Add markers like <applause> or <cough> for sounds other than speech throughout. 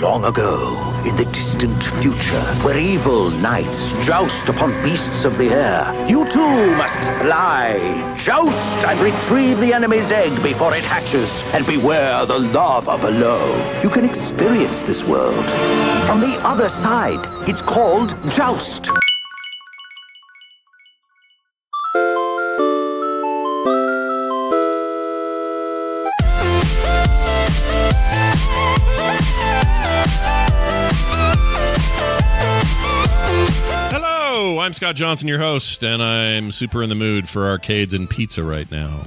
Long ago, in the distant future, where evil knights joust upon beasts of the air, you too must fly, joust, and retrieve the enemy's egg before it hatches, and beware the lava below. You can experience this world from the other side. It's called Joust. Hello, I'm Scott Johnson, your host, and I'm super in the mood for arcades and pizza right now.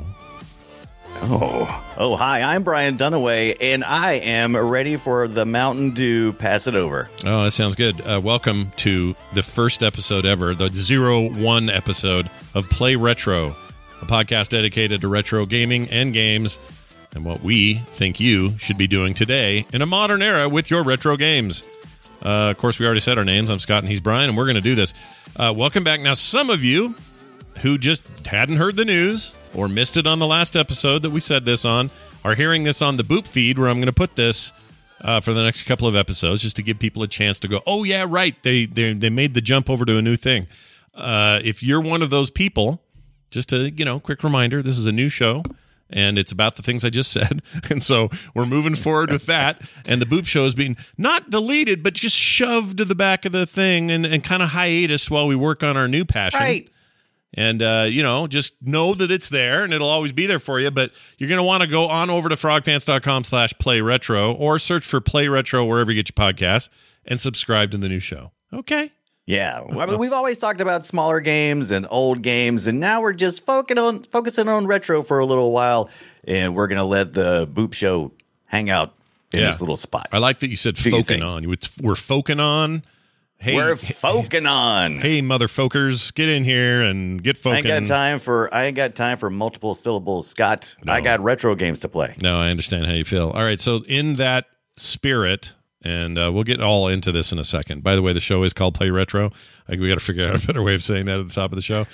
Oh, oh, hi! I'm Brian Dunaway, and I am ready for the Mountain Dew. Pass it over. Oh, that sounds good. Uh, welcome to the first episode ever, the zero one episode of Play Retro, a podcast dedicated to retro gaming and games, and what we think you should be doing today in a modern era with your retro games. Uh, of course, we already said our names. I'm Scott, and he's Brian, and we're going to do this. Uh, welcome back. Now, some of you who just hadn't heard the news or missed it on the last episode that we said this on are hearing this on the Boop feed, where I'm going to put this uh, for the next couple of episodes, just to give people a chance to go. Oh yeah, right. They they they made the jump over to a new thing. Uh, if you're one of those people, just a you know quick reminder, this is a new show. And it's about the things I just said. <laughs> And so we're moving forward with that. And the Boop Show is being not deleted, but just shoved to the back of the thing and, and kind of hiatus while we work on our new passion. Right. And, uh, you know, just know that it's there and it'll always be there for you. But you're going to want to go on over to frogpants.com slash play retro or search for play retro wherever you get your podcasts and subscribe to the new show. Okay. Yeah, <laughs> I mean, we've always talked about smaller games and old games, and now we're just focusing on focusing on retro for a little while, and we're gonna let the Boop Show hang out in Yeah. this little spot. I like that you said Do you foking think? on. It's, we're foking on. Hey, we're hey, foking on. hey, motherfuckers, get in here and get I ain't got time for I ain't got time for multiple syllables, Scott. No. I got retro games to play. No, I understand how you feel. All right, so in that spirit, and uh, we'll get all into this in a second. By the way, the show is called Play Retro. Like, we got to figure out a better way of saying that at the top of the show.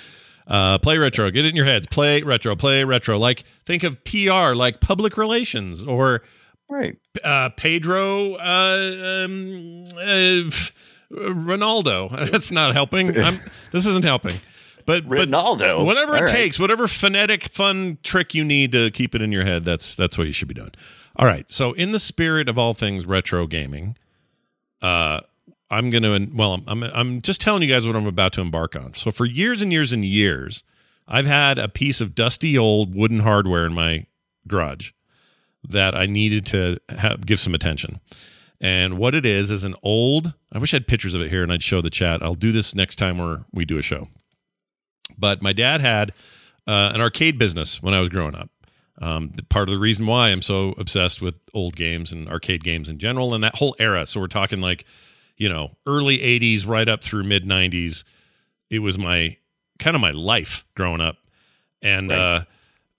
Uh, play retro. Get it in your heads. Play retro. Play retro. Like think of PR, like public relations, or Right. uh, Pedro uh, um, uh, Ronaldo. <laughs> That's not helping. <laughs> I'm, this isn't helping. But but Ronaldo. whatever it All right. takes, whatever phonetic fun trick you need to keep it in your head, that's that's what you should be doing. All right. So in the spirit of all things retro gaming, uh, I'm going to well, I'm, I'm I'm just telling you guys what I'm about to embark on. So for years and years and years, I've had a piece of dusty old wooden hardware in my garage that I needed to have, give some attention. And what it is is an old. I wish I had pictures of it here and I'd show the chat. I'll do this next time where we do a show. But my dad had uh, an arcade business when I was growing up. Um, part of the reason why I'm so obsessed with old games and arcade games in general and that whole era. So we're talking like, you know, early 80s right up through mid 90s. It was my kind of my life growing up. And uh,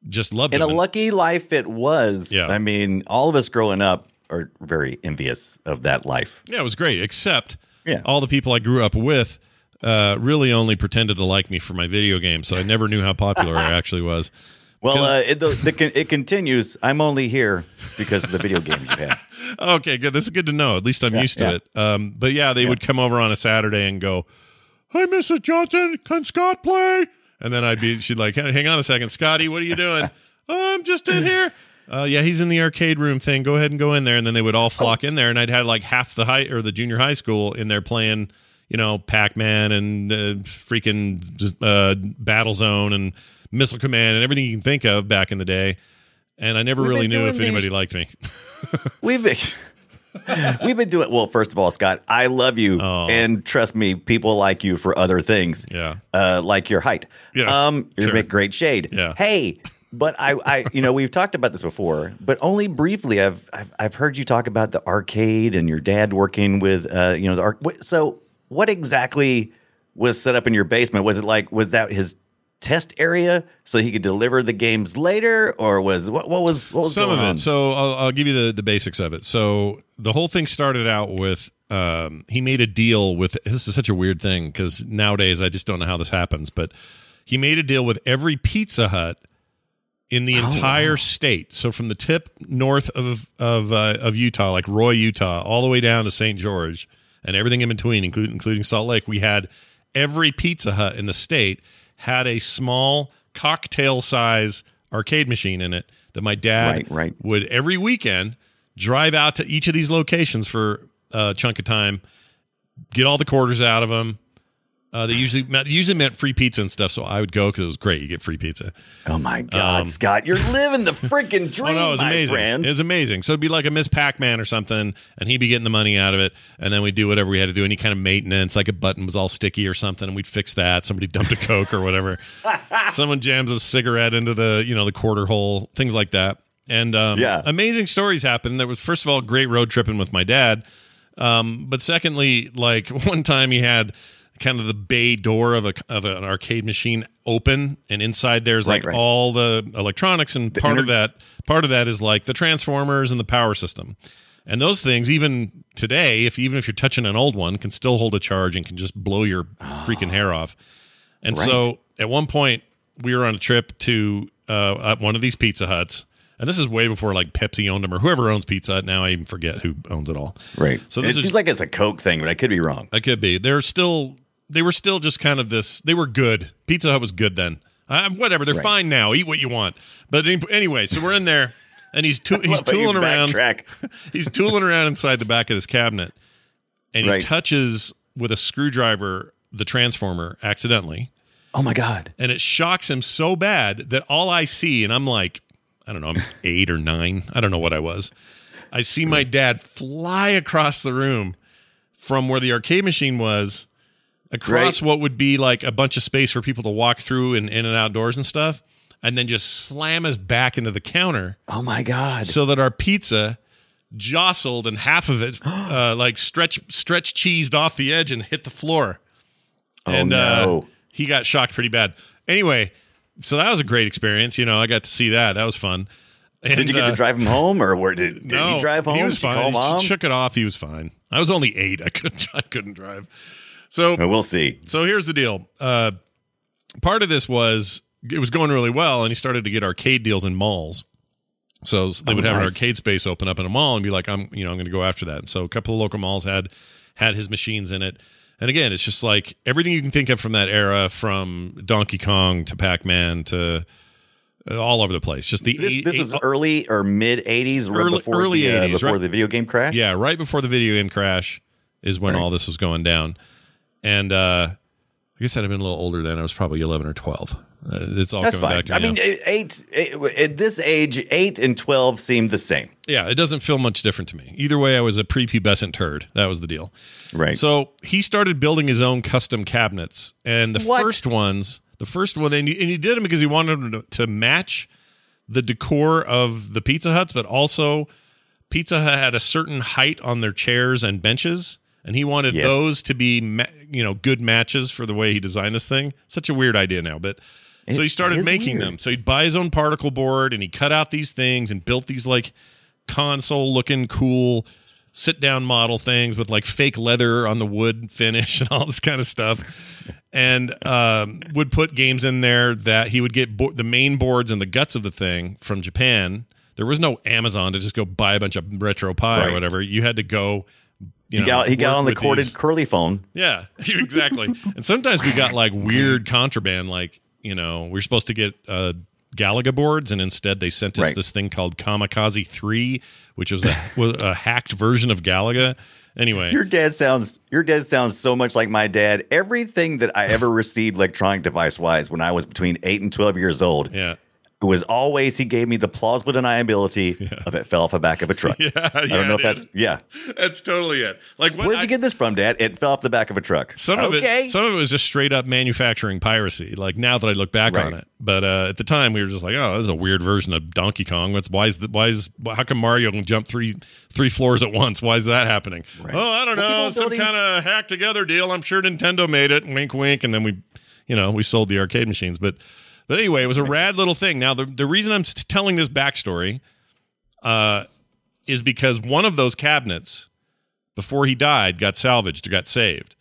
just loved In him. a lucky life, it was. Yeah. I mean, all of us growing up are very envious of that life. yeah, it was great. Except Yeah. all the people I grew up with uh, really only pretended to like me for my video games, so I never knew how popular I <laughs> actually was. Well, uh, it, the, the, it continues. I'm only here because of the video games you have. <laughs> Okay, good. This is good to know. At least I'm Yeah, used to yeah. it. Um, but yeah, they would come over on a Saturday and go, "Hi, Mrs. Johnson, can Scott play?" And then I'd be, she'd like, "Hey, "Hang on a second, Scotty, what are you doing?" oh, <laughs> I'm just in here. Uh, yeah, he's in the arcade room thing. Go ahead and go in there. And then they would all flock in there, and I'd have like half the high or the junior high school in there playing, you know, Pac Man and uh, freaking uh, Battlezone and Missile Command and everything you can think of back in the day. And I never We've really knew if anybody these- liked me. <laughs> We've been, <laughs> we've been doing well. First of all, Scott, I love you, Oh. and trust me, people like you for other things. Yeah. uh, like your height. Yeah, um, you sure. make great shade. Yeah. Hey, but I, I, you know, we've talked about this before, but only briefly. I've, I've, I've heard you talk about the arcade and your dad working with, uh, you know, the arc. So, what exactly was set up in your basement? Was it like, was that his? Test area so he could deliver the games later, or was what? What was what was some of it. on? So I'll, I'll give you the, the basics of it. So the whole thing started out with um, he made a deal with. This is such a weird thing because nowadays I just don't know how this happens, but he made a deal with every Pizza Hut in the entire state. So from the tip north of of uh, of Utah, like Roy, Utah, all the way down to St. George, and everything in between, including including Salt Lake, we had every Pizza Hut in the state had a small cocktail size arcade machine in it that my dad Right, right. would every weekend drive out to each of these locations for a chunk of time, get all the quarters out of them. Uh, they usually meant, usually meant free pizza and stuff, so I would go because it was great. You get free pizza. Oh my God, Um, Scott, you're living the freaking <laughs> dream. Oh no, it was amazing. friend. It was amazing. So it'd be like a Miss Pac-Man or something, and he'd be getting the money out of it, and then we'd do whatever we had to do, any kind of maintenance, like a button was all sticky or something, and we'd fix that. Somebody dumped a Coke or whatever. <laughs> Someone jams a cigarette into the you know the quarter hole, things like that. And um, Yeah. amazing stories happened. There was first of all great road tripping with my dad, um, but secondly, like <laughs> one time he had kind of the bay door of a of an arcade machine open, and inside there's like Right, right. all the electronics, and part of that part of that is like the transformers and the power system. And those things, even today, if even if you're touching an old one, can still hold a charge and can just blow your freaking hair off. And so at one point, we were on a trip to uh, at one of these Pizza Huts. And this is way before like Pepsi owned them or whoever owns Pizza Hut. Now I even forget who owns it all. Right. So it this is seems like it's a Coke thing, but I could be wrong. I could be. They're still. They were still just kind of this. They were good. Pizza Hut was good then. Uh, whatever. They're Right. fine now. Eat what you want. But anyway, so we're in there, and he's too, <laughs> he's Love how you tooling around. <laughs> he's tooling around inside the back of this cabinet, and he Right. touches with a screwdriver the transformer accidentally, Oh my God. and it shocks him so bad that all I see, and I'm like, I don't know, I'm <laughs> eight or nine. I don't know what I was. I see my dad fly across the room from where the arcade machine was across Right. what would be like a bunch of space for people to walk through and in and outdoors and stuff, and then just slam his back into the counter Oh my God. so that our pizza jostled and half of it <gasps> uh, like stretch stretch cheesed off the edge and hit the floor. Oh, and no. uh, he got shocked pretty bad. Anyway, so that was a great experience. You know, I got to see that. That was fun. And, did you get uh, to drive him home, or where did, did no, he drive home? He was Did fine. He mom? shook it off. He was fine. I was only eight. I couldn't. <laughs> I couldn't drive. So Well, see. so here's the deal. Uh, part of this was it was going really well, and he started to get arcade deals in malls. So they Oh, would have an arcade space open up in a mall and be like, I'm, you know, I'm going to go after that. And so a couple of local malls had had his machines in it. And again, it's just like everything you can think of from that era, from Donkey Kong to Pac Man to uh, all over the place. Just the This, eight- this eight- was early or mid '80s, right Early- before early the, uh, 80s, before right? the video game crash. Yeah, right before the video game crash is when Right. all this was going down. And uh, I guess I'd have been a little older then. I was probably 11 or 12. Uh, it's all that's coming fine. back to me. I me. mean, now. eight, eight at this age, eight and twelve seem the same. yeah, it doesn't feel much different to me. Either way, I was a prepubescent turd. That was the deal. Right. So he started building his own custom cabinets. And the What? first ones, the first one, and he, and he did them because he wanted them to, to match the decor of the Pizza Huts, but also Pizza Hut had a certain height on their chairs and benches, and he wanted Yes. those to be, ma- you know, good matches for the way he designed this thing. Such a weird idea now, but so he started making weird. them. So he'd buy his own particle board and he cut out these things and built these like console looking cool sit down model things with like fake leather on the wood finish <laughs> and all this kind of stuff. And um, would put games in there that he would get bo- the main boards and the guts of the thing from Japan. There was no Amazon to just go buy a bunch of RetroPie or whatever. You had to go. You He know, got he got on the corded these- curly phone. yeah, <laughs> exactly. and sometimes we got like weird <laughs> contraband, like you know, we are supposed to get uh, Galaga boards, and instead they sent us Right. this thing called Kamikaze Three, which was a, <laughs> was a hacked version of Galaga. Anyway, Your dad sounds your dad sounds so much like my dad. Everything that I ever received electronic device wise when I was between eight and twelve years old, yeah, it was always he gave me the plausible deniability <laughs> of it fell off the back of a truck. <laughs> yeah, I don't know if that's is. yeah. that's totally it. Like when Where'd I- you get this from, Dad? It fell off the back of a truck. Some of it, some of it was just straight up manufacturing piracy. Like now that I look back on it, but uh, at the time we were just like, oh, this is a weird version of Donkey Kong. What's why is the, why is how come Mario can jump three three floors at once? Why is that happening? Right. Oh, I don't Well, know, some kind of hack together deal. I'm sure Nintendo made it. Wink, wink, and then we, you know, we sold the arcade machines. But but anyway, it was a rad little thing. Now the the reason I'm telling this backstory, uh, is because one of those cabinets before he died got salvaged or got saved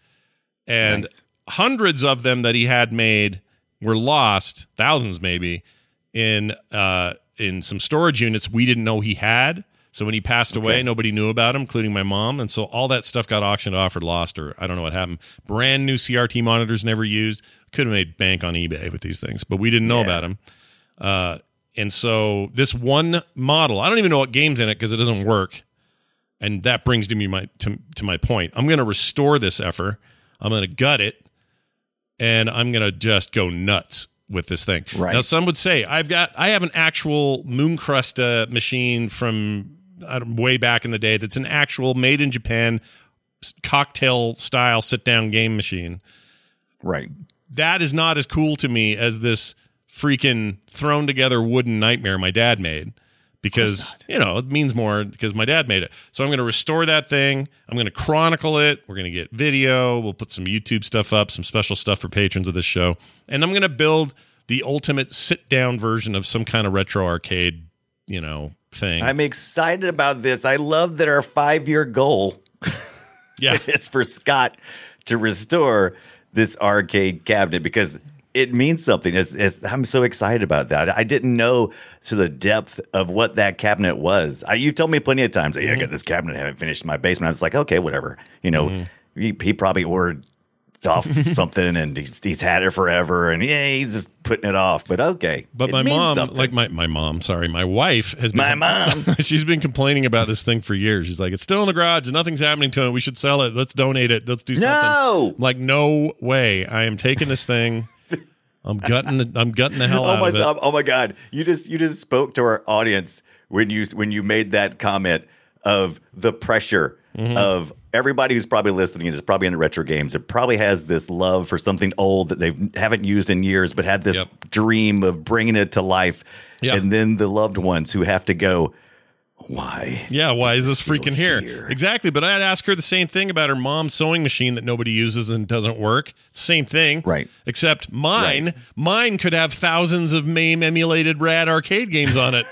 and Nice. hundreds of them that he had made were lost thousands maybe in uh in some storage units we didn't know he had so when he passed away Okay. nobody knew about him including my mom and so all that stuff got auctioned off or lost or i don't know what happened brand new crt monitors never used could have made bank on ebay with these things but we didn't know Yeah. about them. uh and so this one model i don't even know what game's in it because it doesn't work and that brings to me my to, to my point. I'm going to restore this effort. I'm going to gut it, and I'm going to just go nuts with this thing. Right. Now, some would say I've got I have an actual Moon Cresta uh, machine from I way back in the day. That's an actual made in Japan cocktail style sit down game machine right. That is not as cool to me as this freaking thrown together wooden nightmare my dad made because you know it means more because my dad made it. So i'm going to restore that thing. I'm going to chronicle it. We're going to get video. We'll put some youtube stuff up some special stuff for patrons of this show. And i'm going to build the ultimate sit down version of some kind of retro arcade you know thing. I'm excited about this. I love that our five year goal yeah. <laughs> is for Scott to restore this arcade cabinet because it means something. It's, it's, I'm so excited about that. I didn't know to the depth of what that cabinet was. I, you've told me plenty of times, "Hey, I got mm-hmm. this cabinet I haven't finished my basement. I was like, okay, whatever. You know, mm-hmm. he, he probably ordered off something and he's, he's had it forever and yeah, he's just putting it off. But okay. But It my mom, something. like my, my mom, sorry, my wife has been My mom. <laughs> she's been complaining about this thing for years. She's like, it's still in the garage. Nothing's happening to it. We should sell it. Let's donate it. Let's do something. No! I'm like, no way. I am taking this thing. I'm gutting. The, I'm gutting the hell <laughs> oh out my of it. Oh my god you just you just spoke to our audience when you when you made that comment of the pressure Mm-hmm. of everybody who's probably listening is probably into retro games it probably has this love for something old that they haven't used in years but had this Yep. dream of bringing it to life Yeah. and then the loved ones who have to go why Yeah, why is this freaking here? here? Exactly. But I'd ask her the same thing about her mom's sewing machine that nobody uses and doesn't work. Same thing. Right. Except mine, mine could have thousands of MAME emulated rad arcade games on it.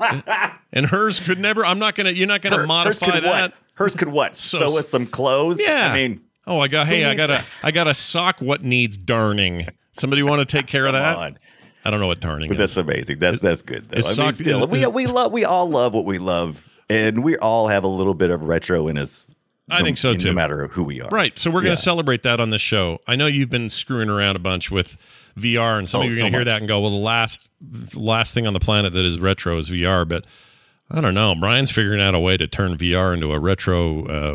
<laughs> and hers could never. I'm not gonna. You're not gonna Her- modify that. what hers could what <laughs> So sew us some clothes Yeah. i mean oh, I got. Hey, I got a. I got a sock. What needs darning? Somebody want to take care of come that? on. I don't know what darning But is. that's amazing. That's that's good. Though. I mean, sock- still, we we love we all love what we love, and we all have a little bit of retro in us. I think so, too. No matter who we are, Right. So we're going to celebrate that on the show. I know you've been screwing around a bunch with VR, and some Oh, of you are going to hear much. that and go, "Well, the last the last thing on the planet that is retro is VR." But I don't know. Brian's figuring out a way to turn VR into a retro uh,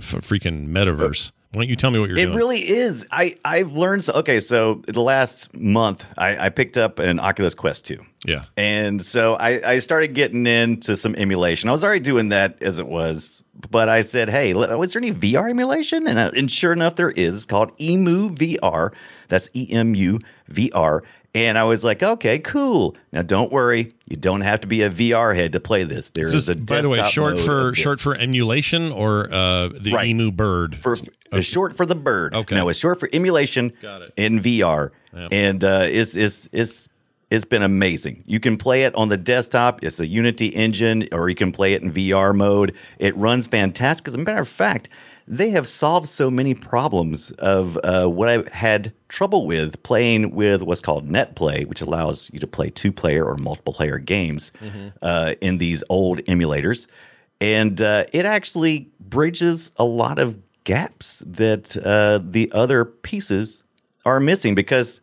freaking metaverse. Why don't you tell me what you're It doing? It really is. I I've learned. So, okay, so the last month, I, I picked up an Oculus Quest two. yeah. And so I, I started getting into some emulation. I was already doing that as it was, but I said, "Hey, was there any VR emulation?" And, uh, and sure enough, there is. It's called Emu VR. That's E M U VR. And I was like, "Okay, cool." Now, don't worry, you don't have to be a VR head to play this. There Is is this, a by the way, short for short for emulation or uh, the Right. emu bird? for It's short for the bird. Okay. No, it's short for emulation Got it. in VR. Yep. And uh, it's, it's, it's, it's been amazing. You can play it on the desktop. It's a Unity engine, or you can play it in VR mode. It runs fantastic. As a matter of fact, they have solved so many problems of uh, what I had trouble with playing with what's called NetPlay, which allows you to play two player or multiple player games uh, in these old emulators. And uh, it actually bridges a lot of gaps that uh, the other pieces are missing because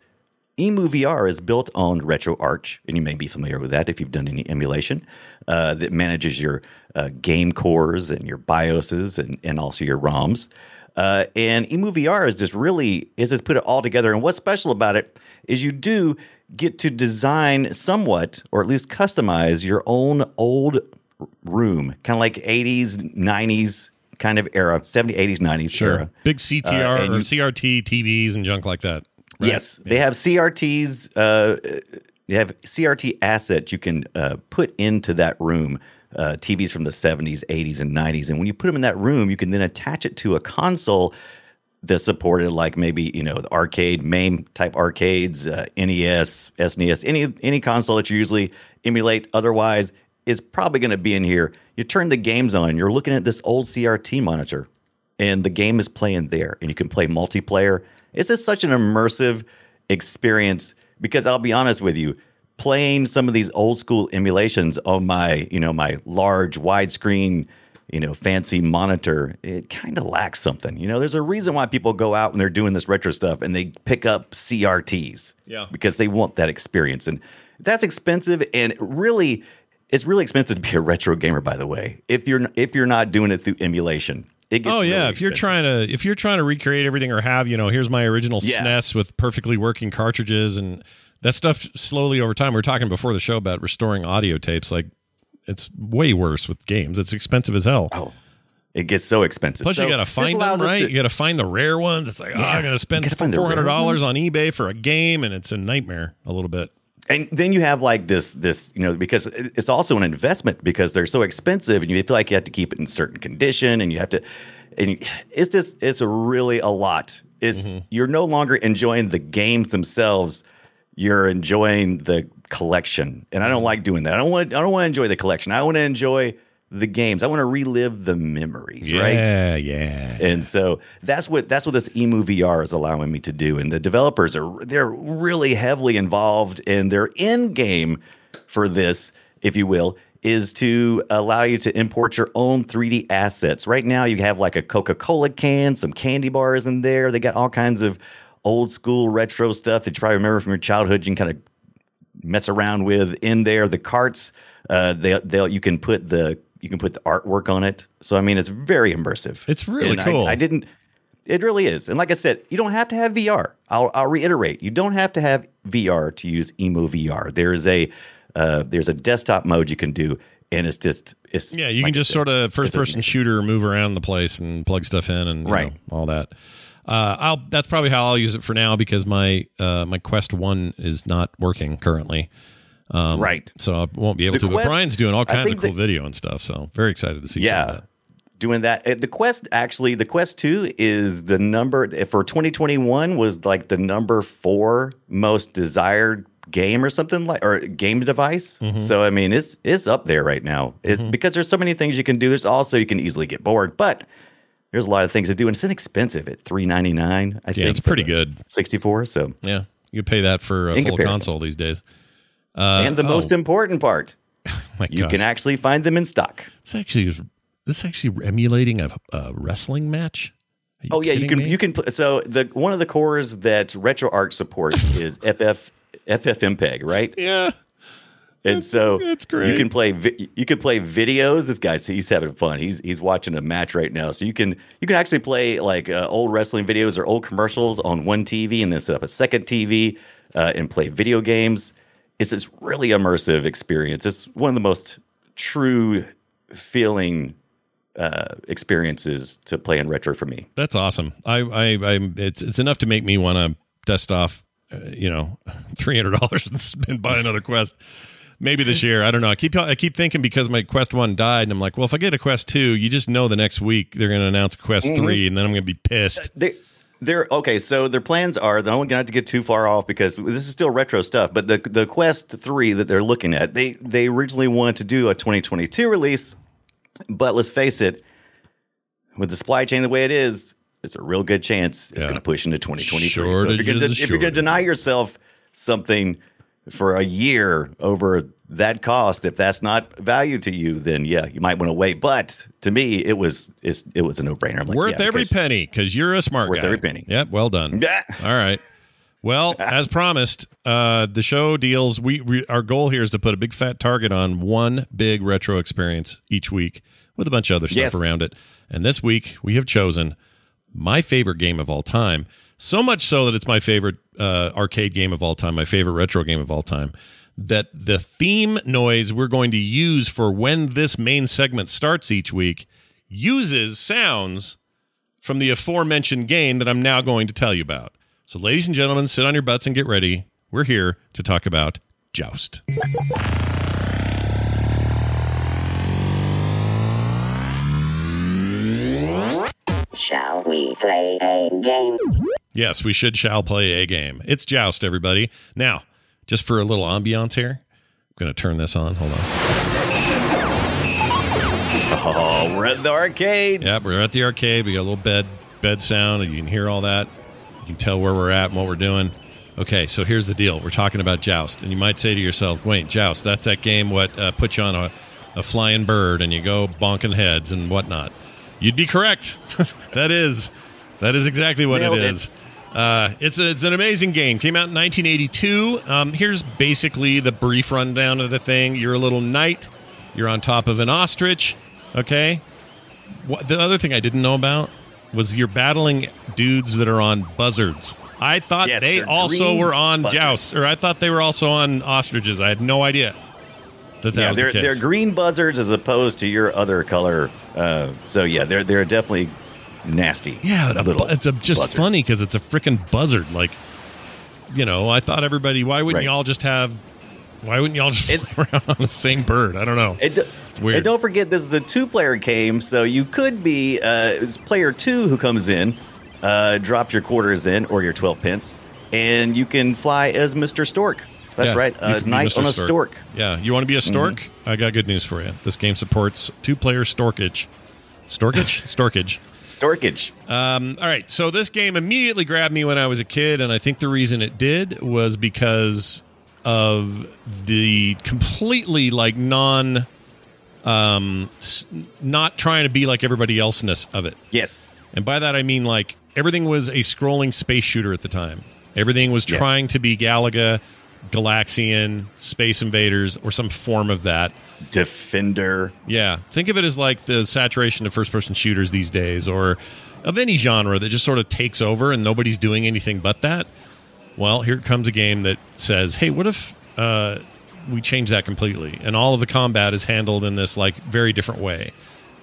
Emu VR is built on RetroArch, and you may be familiar with that if you've done any emulation uh, that manages your uh, game cores and your BIOSes and, and also your ROMs. Uh, and Emu VR is just really is just put it all together. And what's special about it is you do get to design somewhat, or at least customize your own old room, kind of like 80s, 90s kind of era, 70s, 80s, 90s Sure. era. Big CTR Uh, or you- CRT TVs and junk like that. right? Yes, they have CRTs. Uh, they have CRT assets you can uh, put into that room. Uh, TVs from the 70s, 80s, and 90s, and when you put them in that room, you can then attach it to a console that supported, like maybe you know the arcade, main type arcades, uh, NES, SNES, any any console that you usually emulate. Otherwise, is probably going to be in here. You turn the games on, you're looking at this old CRT monitor, and the game is playing there, and you can play multiplayer. It's just such an immersive experience because I'll be honest with you, playing some of these old school emulations on my, you know, my large widescreen, you know, fancy monitor, it kind of lacks something. You know, there's a reason why people go out when they're doing this retro stuff and they pick up CRTs. Yeah. Because they want that experience. And that's expensive and really it's really expensive to be a retro gamer, by the way. If you're if you're not doing it through emulation. Oh yeah, really if you're expensive. trying to if you're trying to recreate everything or have you know here's my original Yeah. SNES with perfectly working cartridges and that stuff slowly over time. We are talking before the show about restoring audio tapes. Like it's way worse with games. It's expensive as hell. Oh, it gets so expensive. Plus, So you got to find them, right? to- you got to find the rare ones. It's like, oh, I'm going to spend you gotta find the four rare hundred dollars on eBay for a game, and it's a nightmare a little bit. And then you have like this this you know because it's also an investment because they're so expensive and you feel like you have to keep it in certain condition and you have to and it's just it's really a lot. It's Mm-hmm. you're no longer enjoying the games themselves. You're enjoying the collection. And i Mm-hmm. don't like doing that. I don't want i don't want to enjoy the collection. I want to enjoy the games i want to relive the memories right Yeah, yeah. and so that's what that's what this emu VR is allowing me to do. And the developers are they're really heavily involved, and their end game for this, if you will, is to allow you to import your own 3D assets. Right now, you have like a Coca Cola can, some candy bars in there. They got all kinds of old school retro stuff that you probably remember from your childhood. You can kind of mess around with in there. The carts, uh, they they'll you can put the you can put the artwork on it. So I mean, it's very immersive. It's really And cool. I, didn't. It really is, and like I said, you don't have to have VR. I'll, I'll reiterate, you don't have to have VR to use Emu VR. There's a uh, there's a desktop mode you can do, and it's just it's Yeah, you like can just sort of first person shooter, move around the place and plug stuff in, and you Right. know, all that. Uh, I'll that's probably how I'll use it for now because my uh, my Quest One is not working currently. Um, Right. So I won't be able The to. but Brian's doing all kinds of cool that- video and stuff. So very excited to see some of Yeah. that. doing that. Uh, The Quest actually, the Quest 2 is the number for 2021 was like the number 4 most desired game or something like or game device. Mm-hmm. So I mean, it's it's up there right now. It's because there's so many things you can do. There's also you can easily get bored, but there's a lot of things to do and it's inexpensive at 3.99 I think. Yeah, it's pretty good. 64, so Yeah, you pay that for a In full comparison. console these days. Uh, and the most oh, important part, <laughs> my you gosh. can actually find them in stock. This actually is this actually emulating a, a wrestling match. Oh yeah, you can me? you can so the one of the cores that RetroArch supports <laughs> is FF FFmpeg, right? Yeah, And so that's great. You can play vi- you can play videos. This guy's he's having fun. He's he's watching a match right now. So you can you can actually play like uh, old wrestling videos or old commercials on one TV and then set up a second TV uh, and play video games. It's this really immersive experience. It's one of the most true feeling uh, experiences to play in retro for me. That's awesome. I, I, I, it's, it's enough to make me want to dust off, uh, you know, <laughs> three hundred dollars and spend buy another Quest. maybe this year. I don't know. I keep I keep thinking because my Quest One died, and I'm like, well, if I get a Quest Two, you just know the next week they're going to announce Quest Mhm. Three, and then I'm going to be pissed. They, they're okay. So their plans are. They're only going to have to get too far off because this is still retro stuff. But the the Quest Three that they're looking at, they they originally wanted to do a 2022 release, but let's face it, with the supply chain the way it is, it's a real good chance it's going to push into 2023. so if Shortage you're going is to a if you're going to deny yourself something for a year over that cost, if that's not value to you, then yeah, you might want to wait. But to me, it was it's, it was a no brainer. worth every penny because you're a smart Worth guy. every penny. Yep. Well done. <laughs> Yeah. All right. Well, <laughs> as promised, uh, the show deals. We, we our goal here is to put a big fat target on one big retro experience each week with a bunch of other stuff Yes. around it. And this week we have chosen my favorite game of all time. So much so that it's my favorite uh, arcade game of all time, my favorite retro game of all time. That the theme noise we're going to use for when this main segment starts each week uses sounds from the aforementioned game that I'm now going to tell you about. So, ladies and gentlemen, sit on your butts and get ready. We're here to talk about Joust. Shall we play a game? Yes, we should shall play a game. It's Joust, everybody. Now, just for a little ambiance here, I'm going to turn this on. Hold on. Oh, we're at the arcade. Yeah, we're at the arcade. We got a little bed bed sound, and you can hear all that. You can tell where we're at and what we're doing. Okay, so here's the deal. We're talking about Joust, and you might say to yourself, "Wait, Joust? That's that game what uh, puts you on a, a flying bird and you go bonking heads and whatnot." You'd be correct. <laughs> that is that is exactly what Nailed it it. Uh, it's a, it's an amazing game. Came out in 1982. Um, here's basically the brief rundown of the thing. You're a little knight. You're on top of an ostrich. Okay. What, the other thing I didn't know about was you're battling dudes that are on buzzards. I thought Yes, they also were on buzzards. jousts, or I thought they were also on ostriches. I had no idea that that yeah, was they're the case. they're green buzzards as opposed to your other color. Uh, so yeah, they're they're definitely nasty. Yeah, a little it's a, just buzzards. funny because it's a freaking buzzard. Like, you know, I thought everybody. Why wouldn't Right. y'all just have? Why wouldn't y'all just fly <laughs> around on the same bird? I don't know. It, It's weird. And don't forget, this is a two-player game, so you could be uh, player two who comes in, uh, drops your quarters in or your twelve pence, and you can fly as Mister Stork. That's Yeah, right, a knight on a stork. Yeah, you want to be a stork? Mm-hmm. I got good news for you. This game supports two-player storkage. Storkage, <laughs> storkage. Storkage. Um, all right, so this game immediately grabbed me when I was a kid, and I think the reason it did was because of the completely like non, um, s- not trying to be like everybody elseness of it. Yes. And by that I mean like everything was a scrolling space shooter at the time. Everything was Yes. trying to be Galaga, Galaxian, Space Invaders, or some form of that. Defender. Yeah. Think of it as like the saturation of first person shooters these days, or of any genre that just sort of takes over and nobody's doing anything but that. Well, here comes a game that says, hey, what if uh, we change that completely? And all of the combat is handled in this like very different way.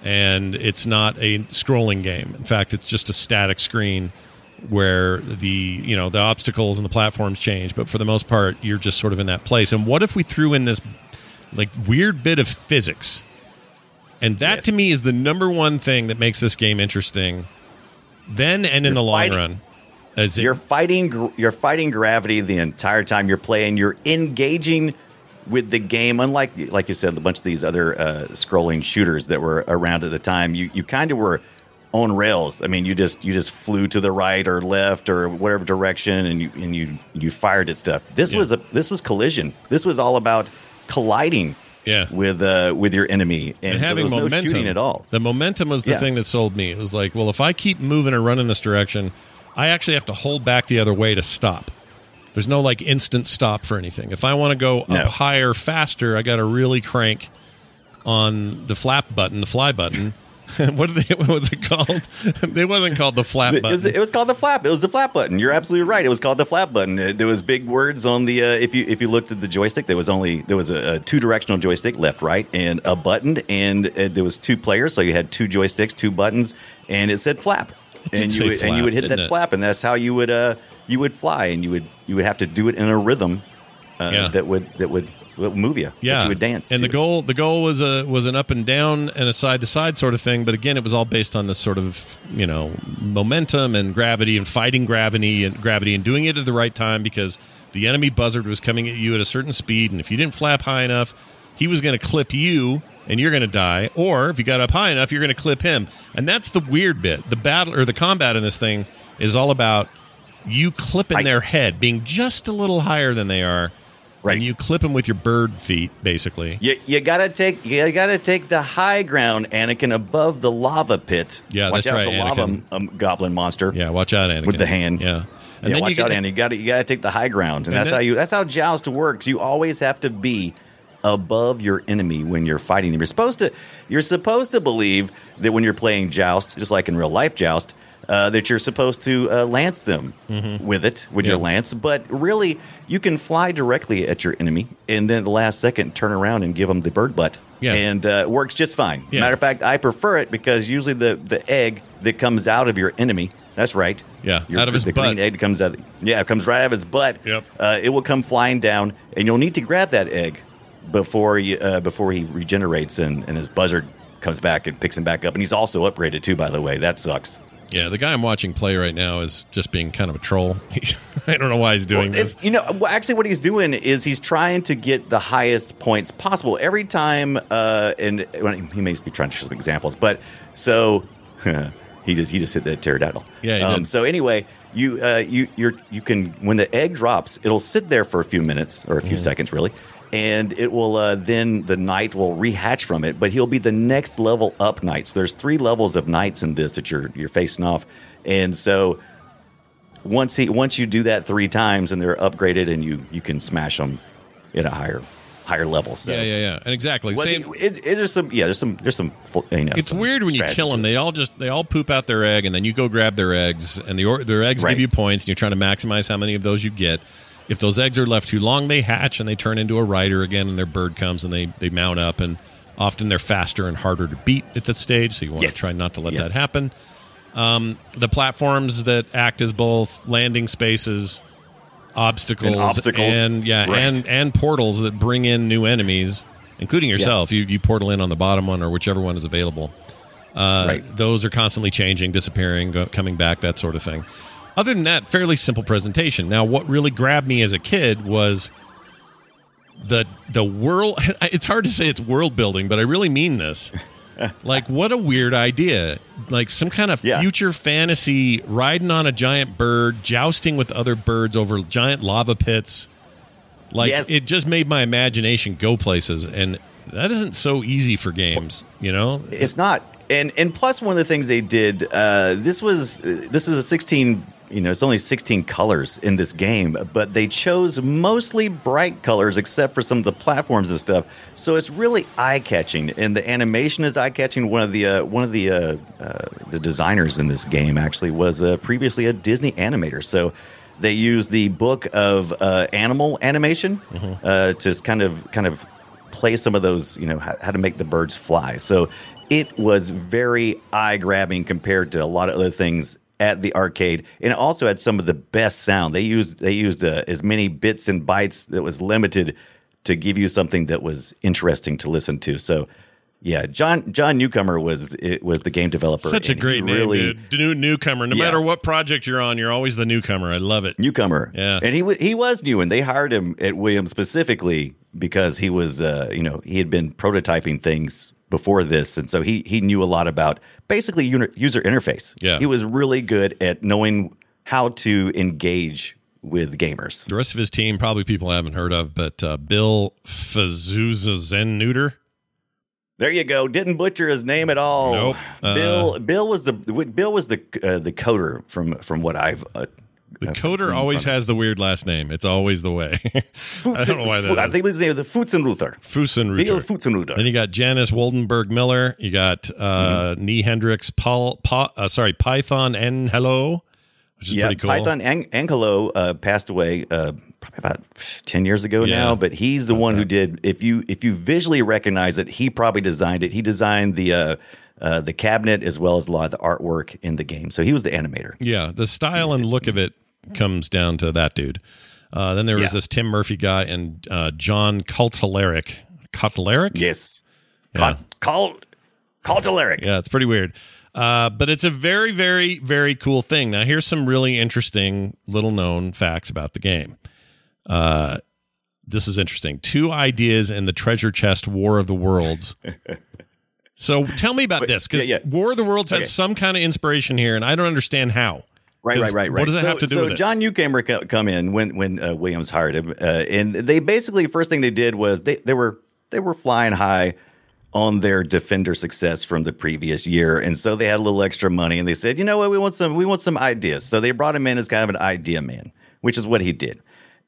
And it's not a scrolling game. In fact, it's just a static screen where the you know the obstacles and the platforms change but for the most part you're just sort of in that place and what if we threw in this like weird bit of physics and that to me is the number one thing that makes this game interesting then and in the long fighting- run as You're fighting. You're fighting gravity the entire time you're playing. You're engaging with the game. Unlike, like you said, a bunch of these other uh, scrolling shooters that were around at the time. You you kind of were on rails. I mean, you just you just flew to the right or left or whatever direction, and you and you you fired at stuff. This Yeah. was a this was collision. This was all about colliding. Yeah. with uh with your enemy and, and so having was momentum no at all. The momentum was the Yeah. thing that sold me. It was like, well, if I keep moving or running this direction, I actually have to hold back the other way to stop. There's no like instant stop for anything. If I want to go No. up higher, faster, I got to really crank on the flap button, the fly button. <laughs> what, did they, what was it called? <laughs> it wasn't called the flap It was, button. it was called the flap. It was the flap button. You're absolutely right. It was called the flap button. Uh, There was big words on the. Uh, if you if you looked at the joystick, there was only there was a, a two directional joystick, left, right, and a button, and uh, there was two players, so you had two joysticks, two buttons, and it said flap, did and you would, and you would hit that it? flap, and that's how you would uh you would fly, and you would you would have to do it in a rhythm uh, Yeah. that would that would would move you. Yeah, you would dance. And the goal, the goal was a was an up and down and a side to side sort of thing. But again, it was all based on this sort of you know momentum and gravity and fighting gravity and gravity and doing it at the right time because the enemy buzzard was coming at you at a certain speed, and if you didn't flap high enough, he was going to clip you and you're going to die. Or if you got up high enough, you're going to clip him. And that's the weird bit. The battle or the combat in this thing is all about you clipping their head, being just a little higher than they are. Right. And you clip him with your bird feet, basically. You, you gotta take you gotta take the high ground, Anakin, above the lava pit. Yeah, watch that's out right, The lava Anakin. um, goblin monster. Yeah, watch out, Anakin. With the hand. Yeah. And yeah, then watch you out, Andy. You gotta you gotta take the high ground, and, And that's then- how you that's how joust works. You always have to be above your enemy when you're fighting them. You're supposed to you're supposed to believe that when you're playing joust, just like in real life joust, uh, that you're supposed to uh, lance them with it with your lance. But really, you can fly directly at your enemy, and then at the last second turn around and give them the bird butt. Yeah. and uh, it works just fine. Yeah. Matter of fact, I prefer it because usually the the egg that comes out of your enemy. That's right. Yeah, Your- out of his the green egg comes out. Yeah, it comes right out of his butt. Yep. Uh, it will come flying down, and you'll need to grab that egg before you, uh, before he regenerates and, and his buzzard comes back and picks him back up. And he's also upgraded too, by the way. That sucks. Yeah, the guy I'm watching play right now is just being kind of a troll. <laughs> I don't know why he's doing Well, this. you know, well, actually, what he's doing is he's trying to get the highest points possible every time. Uh, and well, he may be trying to show some examples, but so <laughs> he just he just hit that pterodactyl. Yeah, um. So anyway, you uh, you you're you can when the egg drops, it'll sit there for a few minutes or a few Mm. seconds, really. And it will uh, then the knight will rehatch from it, but he'll be the next level up knight. So there's three levels of knights in this that you're you're facing off, and so once he once you do that three times and they're upgraded and you you can smash them at a higher higher level. So yeah, yeah, yeah. And exactly. Was Same, it- is, is there some yeah there's some there's some you know it's some weird when you kill them. They all just they all poop out their egg, and then you go grab their eggs, and the their eggs Right. give you points, and you're trying to maximize how many of those you get. If those eggs are left too long, they hatch and they turn into a rider again, and their bird comes and they they mount up, and often they're faster and harder to beat at this stage. So you want Yes. to try not to let Yes. that happen. Um, the platforms that act as both landing spaces, obstacles, And obstacles. and yeah, Right. and and portals that bring in new enemies, including yourself. You you portal in on the bottom one or whichever one is available. Uh, Right. Those are constantly changing, disappearing, go, coming back, that sort of thing. Other than that, fairly simple presentation. Now, what really grabbed me as a kid was the the world. <laughs> It's hard to say it's world building, but I really mean this. <laughs> like, what a weird idea! Like some kind of Yeah. future fantasy, riding on a giant bird, jousting with other birds over giant lava pits. Like Yes. it just made my imagination go places, and that isn't so easy for games. You know, It's not. And and plus one of the things they did uh, this was this is a 16 you know it's only 16 colors in this game but they chose mostly bright colors except for some of the platforms and stuff. So it's really eye catching and the animation is eye catching one of the uh, one of the uh, uh, the designers in this game actually was uh, previously a Disney animator. So they use the book of uh, animal animation uh, to kind of kind of play some of those, you know, how, how to make the birds fly. So it was very eye grabbing compared to a lot of other things at the arcade, and it also had some of the best sound. They used they used uh, as many bits and bytes that was limited to give you something that was interesting to listen to. So. Yeah, John John Newcomer was it was the game developer. such a great name, really, dude. New newcomer. No Yeah. matter what project you're on, you're always the newcomer. I love it. newcomer. Yeah. and he wa he was new, and they hired him at Williams specifically because he was, uh, you know, he had been prototyping things before this, and so he he knew a lot about basically user interface. Yeah. he was really good at knowing how to engage with gamers. The rest of his team, probably people I haven't heard of, but uh, Bill Fazuzza Zen Neuter. There you go. Didn't butcher his name at all. Nope. Uh, Bill Bill was the Bill was the uh, the coder from from what I've. The coder always has the weird last name. It's always the way. <laughs> I don't know why that I is. think his name was Futzenruther. Bill Pfutzenreuter. Futzenruther. Then you got Janice Woldenberg Miller. You got uh, Mm-hmm. Nee Hendricks, Paul, Pa- uh, sorry, Python Anghelo, which is yeah, pretty cool. Python Ang- Anghelo uh, passed away uh, probably about ten years ago Yeah. now, but he's the one who did. If you if you visually recognize it, he probably designed it. He designed the uh, uh, the cabinet as well as a lot of the artwork in the game. So he was the animator. Yeah, the style and look of it comes down to that dude. Uh, then there was Yeah. this Tim Murphy guy and uh, John Cultaleric. Cultaleric? Yes. Yeah. Call. Yeah, it's pretty weird. Uh, but it's a very, very, very cool thing. Now, here's some really interesting little known facts about the game. Uh, this is interesting. Two ideas in the treasure chest War of the Worlds. <laughs> so tell me about this because yeah, yeah. War of the Worlds Okay. has some kind of inspiration here, and I don't understand how. Right, right, right, right. What does it so, have to do so with it? John Newcomer co- come in when when uh, Williams hired him, uh, and they basically first thing they did was they they were they were flying high on their defender success from the previous year, and so they had a little extra money, and they said, you know what, we want some we want some ideas. So they brought him in as kind of an idea man, which is what he did,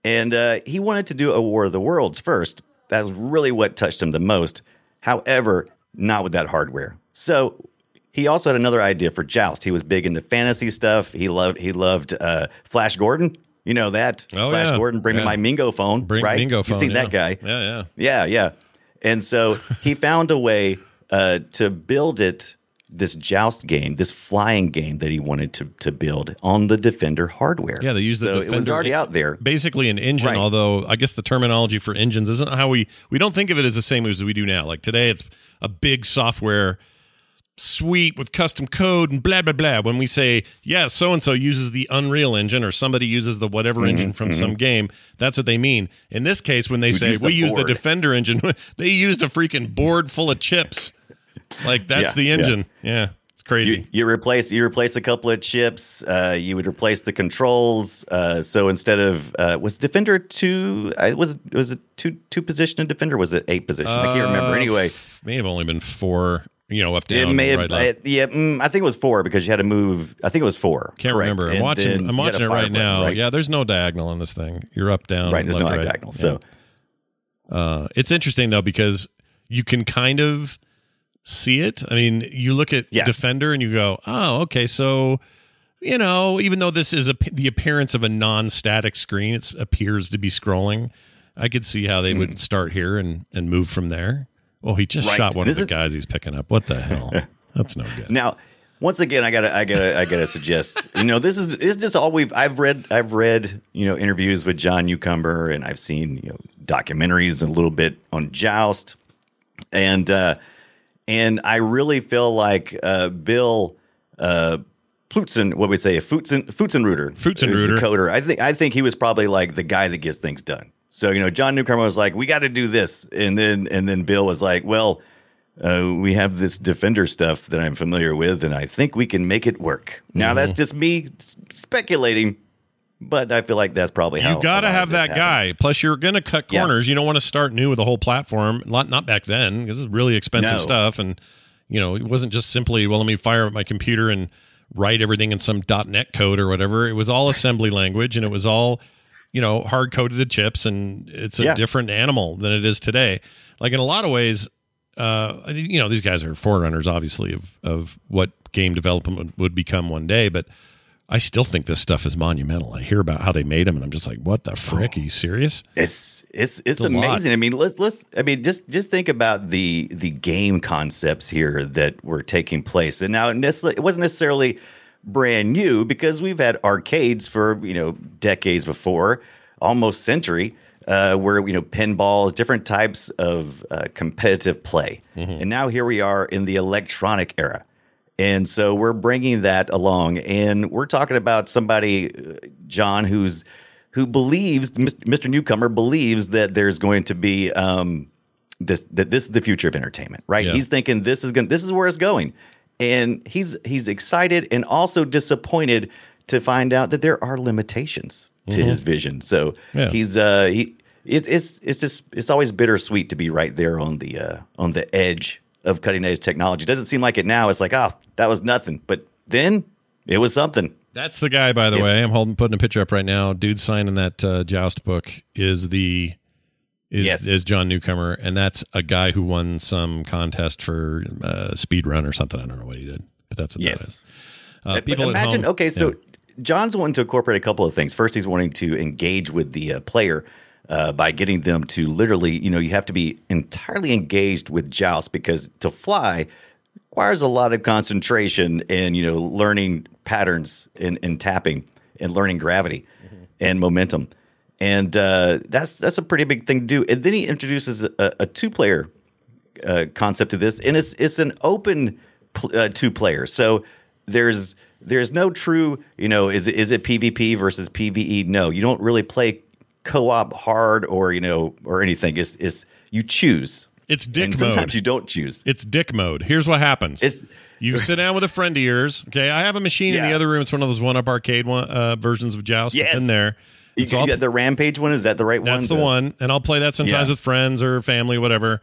and uh, he wanted to do a War of the Worlds first. That's really what touched him the most. However, not with that hardware. So he also had another idea for Joust. He was big into fantasy stuff. He loved he loved uh, Flash Gordon. You know that Oh, Flash yeah. Gordon. Bring Yeah. me my Mingo phone. Bring right? Mingo You phone, seen yeah. that guy? Yeah, yeah. Yeah, yeah. And so he <laughs> found a way uh, to build it. This joust game, this flying game that he wanted to to build on the Defender hardware. Yeah, they use the so Defender. It was already out there. Basically, an engine. Right. Although I guess the terminology for engines isn't how we we don't think of it as the same as we do now. Like today, it's a big software suite with custom code and blah blah blah. When we say yeah, so and so uses the Unreal Engine or somebody uses the whatever Mm-hmm, engine from some game, that's what they mean. In this case, when they say use the we use the. Defender engine, <laughs> they used a freaking board full of chips. Like that's Yeah, the engine. Yeah, it's crazy. You, you replace you replace a couple of chips. Uh, you would replace the controls. Uh, so instead of uh, was Defender two? I was was it two two position in Defender? Was it eight position? I can't remember. Uh, Anyway, may have only been four. You know, up down. it may have. right, left. yeah, mm, I think it was four because you had to move. I think it was four. Can't correct. remember. I'm And watching. I'm watching it right now. right? Yeah, there's no diagonal in this thing. You're up, down, right. There's left, no right. diagonal. Yeah. So Uh, it's interesting though because you can kind of see it. I mean, you look at Yeah. Defender and you go, "Oh, okay." So, you know, even though this is a, the appearance of a non-static screen, it appears to be scrolling. I could see how they would start here and and move from there. Oh, he just. Right. shot one This of the is- guys he's picking up. What the hell? <laughs> That's no good. Now, once again, I gotta, I gotta, I gotta suggest. You know, this is is just all we've. I've read, I've read, you know, interviews with John Newcomer, and I've seen, you know, documentaries a little bit on Joust, and uh, and I really feel like uh, Bill. Uh, Plutzen, what we say, Futzen, is the coder. I think I think he was probably like the guy that gets things done. So you know, John Newcomer was like, "We got to do this," and then and then Bill was like, "Well, uh, we have this defender stuff that I'm familiar with, and I think we can make it work." Now that's Mm-hmm. just me s- speculating, but I feel like that's probably how You got to a lot of have that happened. guy. Plus, you're going to cut Yeah. corners. You don't want to start new with a whole platform. Not not back then because it's really expensive No. stuff. And you know, it wasn't just simply well, let me fire up my computer and write everything in some .NET code or whatever. It was all assembly language, and it was all you know hard coded chips, and it's a Yeah. different animal than it is today. Like in a lot of ways. Uh, you know, these guys are forerunners, obviously, of of what game development would- become one day. But I still think this stuff is monumental. I hear about how they made them, and I'm just like, what the frick? Are you serious? It's it's it's, lot. amazing. I mean, let's let's. I mean, just just think about the the game concepts here that were taking place, and now it wasn't necessarily brand new because we've had arcades for you know decades before, almost century, uh, where you know pinballs, different types of uh, competitive play, and now here we are in the electronic era. And so we're bringing that along, and we're talking about somebody, uh, John, who's who believes Mr. Newcomer believes that there's going to be um, this that this is the future of entertainment, right? Yeah. He's thinking this is going this is where it's going, and he's he's excited and also disappointed to find out that there are limitations to his vision. So Mm-hmm. Yeah. he's uh he it's it's it's just it's always bittersweet to be right there on the uh on the edge of cutting edge technology. Doesn't seem like it now. It's like, oh, that was nothing. But then it was something. That's the guy, by the Yeah. way. I'm holding putting a picture up right now. Dude signing that uh, Joust book is the is Yes. is John Newcomer, and that's a guy who won some contest for uh, speed run or something. I don't know what he did, but that's what that Yes. is. Uh, But people imagine, home- okay, so Yeah. John's wanting to incorporate a couple of things. First, he's wanting to engage with the uh, player uh, by getting them to literally, you know, you have to be entirely engaged with Joust because to fly requires a lot of concentration and, you know, learning patterns and, and tapping and learning gravity Mm-hmm. and momentum. And uh, that's that's a pretty big thing to do. And then he introduces a, a two player uh, concept to this, and it's it's an open pl- uh, two player. So there's there's no true you know is it, is it PvP versus PvE? No, you don't really play co-op hard or you know or anything. It's it's you choose. It's dick and mode. sometimes you don't choose. It's dick mode. Here's what happens. It's you <laughs> sit down with a friend of yours. Okay, I have a machine in the other room. It's one of those one up arcade one, uh, versions of Joust. It's in there. You, so you the Rampage one. Is that the right one? That's the one, and I'll play that sometimes Yeah. with friends or family, whatever.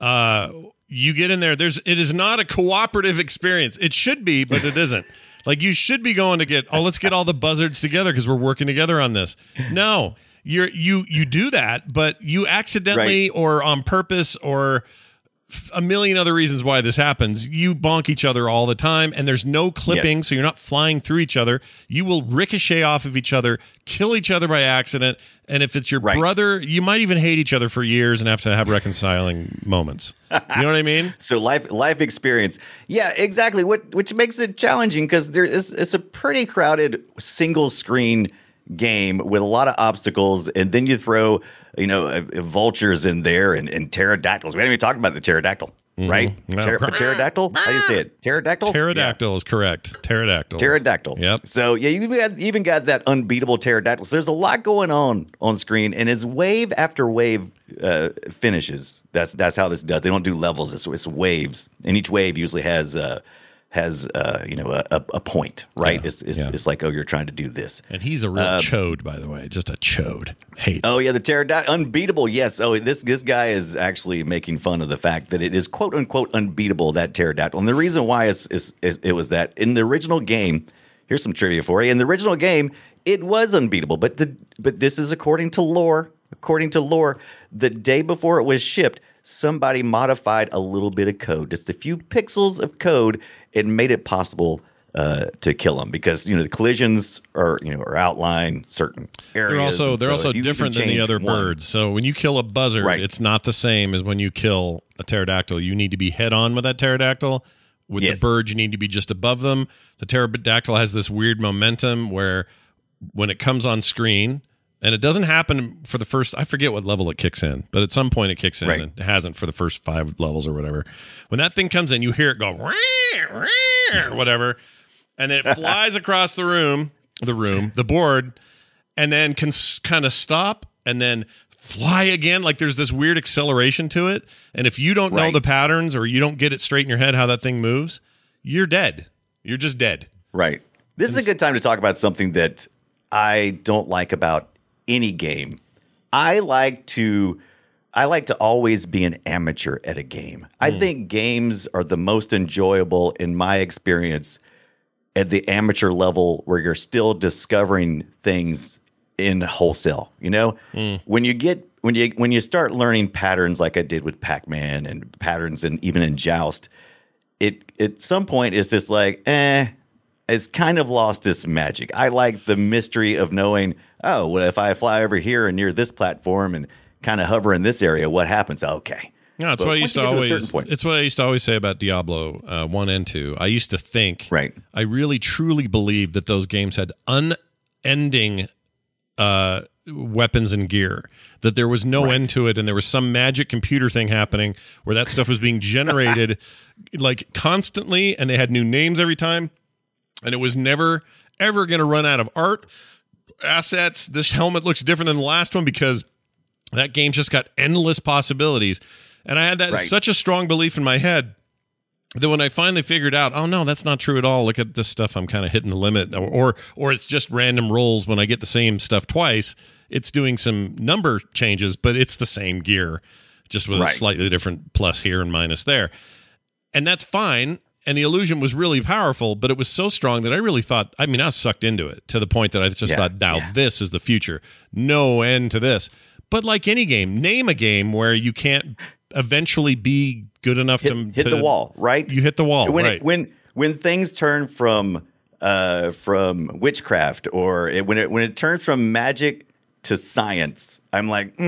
Uh, you get in there. There's it is not a cooperative experience. It should be, but it isn't. <laughs> Like you should be going to get. Oh, let's get all the buzzards together because we're working together on this. No, you're you you do that, but you accidentally or on purpose or a million other reasons why this happens. You bonk each other all the time, and there's no clipping, Yes. so you're not flying through each other. You will ricochet off of each other, kill each other by accident, and if it's your Right. brother, you might even hate each other for years and have to have reconciling moments. You know what I mean? <laughs> So life life experience. Yeah, exactly. What which makes it challenging because there is it's a pretty crowded single screen game with a lot of obstacles, and then you throw you know uh, vultures in there and, and pterodactyls. We haven't even talked about the pterodactyl, right? No. Pter- pterodactyl. How do you say it? Pterodactyl. Pterodactyl is correct. Pterodactyl. Pterodactyl. Yep. So yeah, you got, even got that unbeatable pterodactyl. So there's a lot going on on screen, and as wave after wave uh, finishes, that's that's how this does. They don't do levels. It's, it's waves, and each wave usually has uh, has uh, you know a, a, point, right? Yeah, It's it's, yeah. it's like oh, you're trying to do this. And he's a real Um, chode, by the way. Just a chode. Hate. Oh yeah, the pterodactyl unbeatable. Yes. Oh, this this guy is actually making fun of the fact that it is quote unquote unbeatable that pterodactyl. And the reason why is, is, is it was that in the original game. Here's some trivia for you. In the original game, it was unbeatable, but the but this is according to lore. According to lore, the day before it was shipped, somebody modified a little bit of code, just a few pixels of code, and made it possible uh, to kill them because you know the collisions are you know are outline certain areas. They're also they're so also if you can different than the other one- birds. So when you kill a buzzard, Right. it's not the same as when you kill a pterodactyl. You need to be head on with that pterodactyl. With Yes. the bird, you need to be just above them. The pterodactyl has this weird momentum where when it comes on screen, and it doesn't happen for the first I forget what level it kicks in, but at some point it kicks in Right. and it hasn't for the first five levels or whatever. When that thing comes in, you hear it go whatever, and then it <laughs> flies across the room, the room, the board, and then can kind of stop and then fly again. Like there's this weird acceleration to it. And if you don't know the patterns or you don't get it straight in your head how that thing moves, you're dead. You're just dead. Right. This is a good time to talk about something that I don't like about any game. I like to I like to always be an amateur at a game. I think games are the most enjoyable in my experience at the amateur level where you're still discovering things in wholesale, you know? When you get when you when you start learning patterns like I did with Pac-Man and patterns and even in Joust, it at some point it's just like, eh, it's kind of lost its magic. I like the mystery of knowing, oh, well, if I fly over here and near this platform and kind of hover in this area, what happens? Okay. No, it's But what I used to get to always. It's what I used to always say about Diablo uh, one and two. I used to think, Right. I really truly believed that those games had unending uh, weapons and gear. That there was no end to it, and there was some magic computer thing happening where that stuff was being generated <laughs> like constantly, and they had new names every time, and it was never ever going to run out of art assets. This helmet looks different than the last one because that game just got endless possibilities. And I had that Right. such a strong belief in my head that when I finally figured out, oh no, that's not true at all. Look at this stuff. I'm kind of hitting the limit, or, or or it's just random rolls. When I get the same stuff twice, it's doing some number changes, but it's the same gear, just with a slightly different plus here and minus there, and that's fine. And the illusion was really powerful, but it was so strong that I really thought. I mean, I was sucked into it to the point that I just Yeah, thought, now yeah. this is the future. No end to this. But like any game, name a game where you can't eventually be good enough Hit, to hit to- the wall, right? You hit the wall, when right? it, when when things turn from uh from witchcraft or it, when it when it turns from magic to science, I'm like,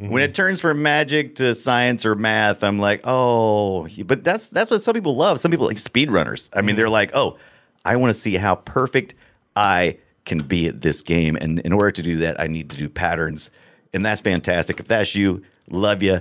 mm. When it turns from magic to science or math, I'm like, oh, but that's that's what some people love. Some people like speedrunners. I mean, they're like, oh, I want to see how perfect I can be at this game. And in order to do that, I need to do patterns, and that's fantastic. If that's you, love you.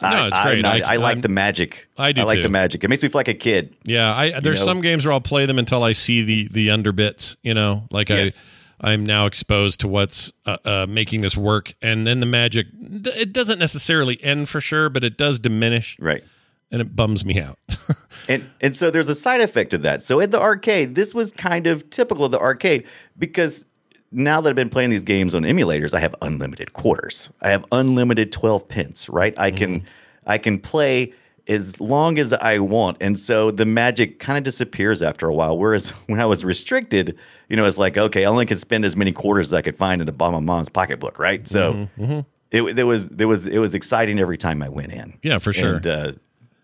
No, it's great. I, I- I, like I'm- the magic. I do I like too. the magic. It makes me feel like a kid. Yeah, I there's know? some games where I'll play them until I see the the underbits. You know, like Yes. I I'm now exposed to what's uh, uh, making this work, and then the magic. It doesn't necessarily end for sure, but it does diminish, Right. and it bums me out. <laughs> And and so there's a side effect to that. So at the arcade, this was kind of typical of the arcade because now that I've been playing these games on emulators, I have unlimited quarters. I have unlimited 12 pence, right? I can I can play as long as I want. And so the magic kind of disappears after a while. Whereas <laughs> when I was restricted, you know, it's like, okay, I only can spend as many quarters as I could find in the bottom of mom's pocketbook, right? So it there was there was it was exciting every time I went in. Yeah, for sure. And, uh,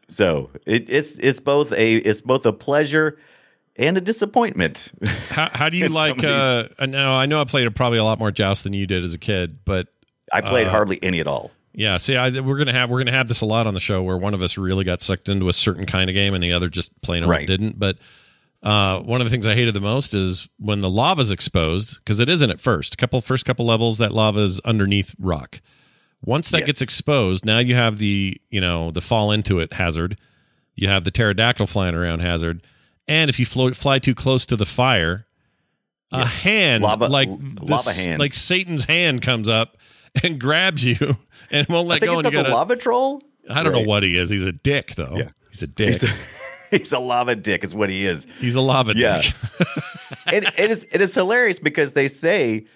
so it, it's it's both a it's both a pleasure and a disappointment. <laughs> how how do you like? Uh, now I know I played probably a lot more joust than you did as a kid, but I played Uh, hardly any at all. Yeah, see, I, we're gonna have we're gonna have this a lot on the show where one of us really got sucked into a certain kind of game and the other just plain old Right. didn't. But uh, one of the things I hated the most is when the lava's exposed because it isn't at first. A couple first couple levels that lava is underneath rock. Once that Yes. gets exposed, now you have the you know the fall into it hazard. You have the pterodactyl flying around hazard, and if you float, fly too close to the fire, a hand Lava- like this, lava hands. like Satan's hand comes up <laughs> and grabs you <laughs> and won't I let think go. it's And you not the gotta, lava troll. I don't know what he is. He's a dick, though. Yeah. He's a dick. He's a <laughs> lava dick, is what he is. He's a lava Yeah. dick. and it is it is hilarious because they say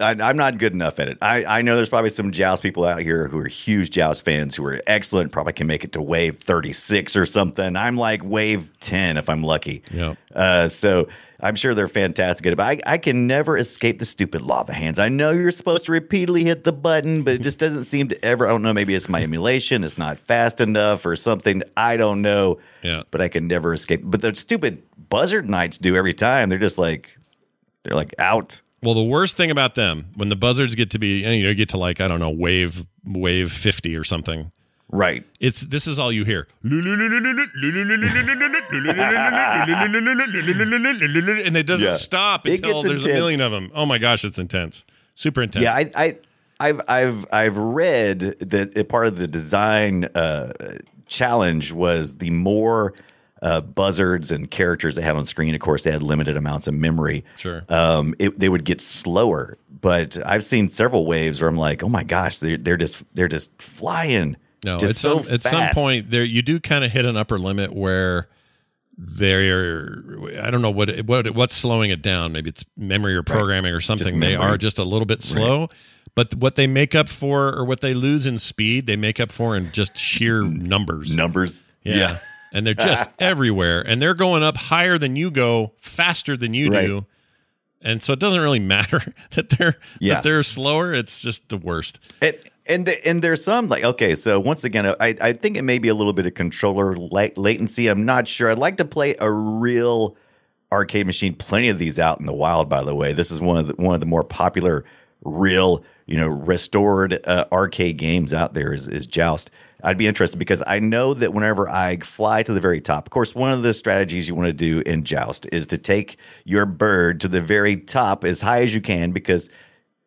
I, I'm not good enough at it. I, I know there's probably some Joust people out here who are huge Joust fans who are excellent, probably can make it to wave 36 or something. I'm like wave 10 if I'm lucky. Yeah. Uh, so I'm sure they're fantastic at it, but I, I can never escape the stupid lava hands. I know you're supposed to repeatedly hit the button, but it just doesn't seem to ever. I don't know. Maybe it's my emulation. It's not fast enough or something. I don't know. Yeah. But I can never escape. But the stupid buzzard knights do every time. They're just like, they're like out. Well, the worst thing about them when the buzzards get to be, you know, get to like I don't know, wave wave fifty or something. Right. It's this is all you hear, and it doesn't Yeah. stop until there's a million of them. Oh my gosh, it's intense, super intense. Yeah, I, I, I've, I've, I've read that part of the design uh, challenge was the more uh, buzzards and characters they had on screen. Of course, they had limited amounts of memory. Sure. Um, it, they would get slower. But I've seen several waves where I'm like, oh my gosh, they're they're just they're just flying. No, just at so some at some point there you do kind of hit an upper limit where they're I don't know what what what's slowing it down. Maybe it's memory or programming or something. They are just a little bit slow. But what they make up for or what they lose in speed, they make up for in just sheer numbers. numbers. Yeah. And they're just <laughs> everywhere. And they're going up higher than you go, faster than you Right. do. And so it doesn't really <laughs> matter that they're Yeah. that they're slower. It's just the worst. And and, the, and there's some like okay, so once again, I I think it may be a little bit of controller la- latency. I'm not sure. I'd like to play a real arcade machine. Plenty of these out in the wild, by the way. This is one of the one of the more popular real you know restored uh, arcade games out there is is Joust. I'd be interested because I know that whenever I fly to the very top, of course, one of the strategies you want to do in Joust is to take your bird to the very top as high as you can because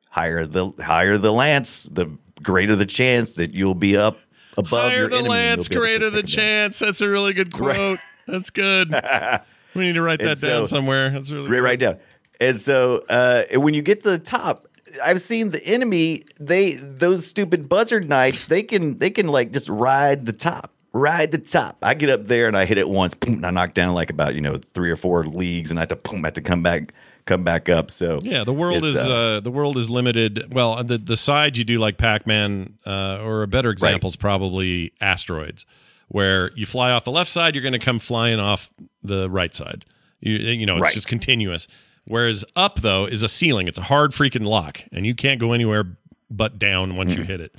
higher the higher the lance, the greater the chance that you'll be up above Higher your the enemy. lance, You'll be able to greater the them down. chance. That's a really good Right. quote. That's good. <laughs> we need to write that And down somewhere. That's really Right, good. right down. And so uh, when you get to the top, I've seen the enemy. They those stupid buzzard knights. They can they can like just ride the top, ride the top. I get up there and I hit it once. Boom, and I knock down like about you know three or four leagues, and I have to boom, I have to come back come back up. So Yeah, the world is uh, the world is limited. Well, the the side you do like Pac Man, uh, or a better example is probably asteroids, where you fly off the left side, you're going to come flying off the right side. You you know, it's Right. just continuous. Whereas up though is a ceiling. It's a hard freaking lock, and you can't go anywhere but down once you hit it.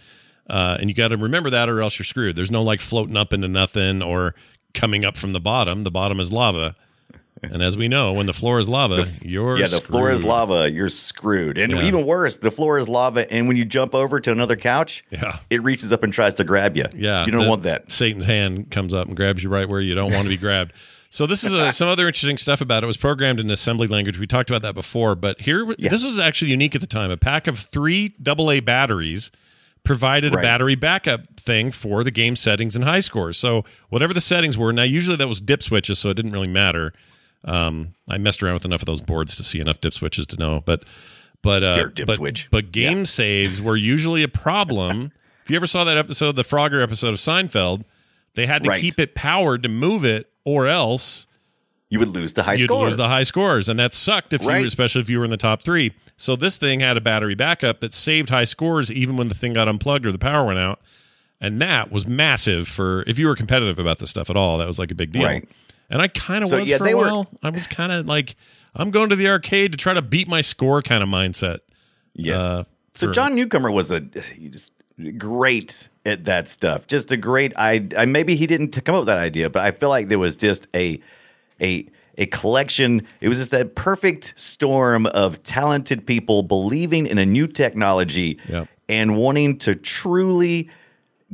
Uh, and you got to remember that, or else you're screwed. There's no like floating up into nothing or coming up from the bottom. The bottom is lava. And as we know, when the floor is lava, you're yeah, the floor is screwed. lava. You're screwed. And Yeah. even worse, the floor is lava. And when you jump over to another couch, Yeah. it reaches up and tries to grab you. Yeah, you don't want that. Satan's hand comes up and grabs you right where you don't want to be grabbed. So this is a, some other interesting stuff about it. It was programmed in assembly language. We talked about that before, but here Yeah. this was actually unique at the time. A pack of three AA batteries provided a battery backup thing for the game settings and high scores. So whatever the settings were, now usually that was dip switches, so it didn't really matter. Um, I messed around with enough of those boards to see enough dip switches to know, but but uh, dip but, switch. but game saves were usually a problem. <laughs> if you ever saw that episode, the Frogger episode of Seinfeld, they had to Right. keep it powered to move it, or else You would lose the high you'd score. lose the high scores, and that sucked if you, Right. were, especially if you were in the top three. So this thing had a battery backup that saved high scores even when the thing got unplugged or the power went out, and that was massive for if you were competitive about this stuff at all. That was like a big deal. Right. And I kind of So, was yeah, for a were- while. I was kind of like, I'm going to the arcade to try to beat my score kind of mindset. Yes. Uh, so John Newcomer was a he just great at that stuff. Just a great. I, I maybe he didn't come up with that idea, but I feel like there was just a a a collection. It was just that perfect storm of talented people believing in a new technology Yep. and wanting to truly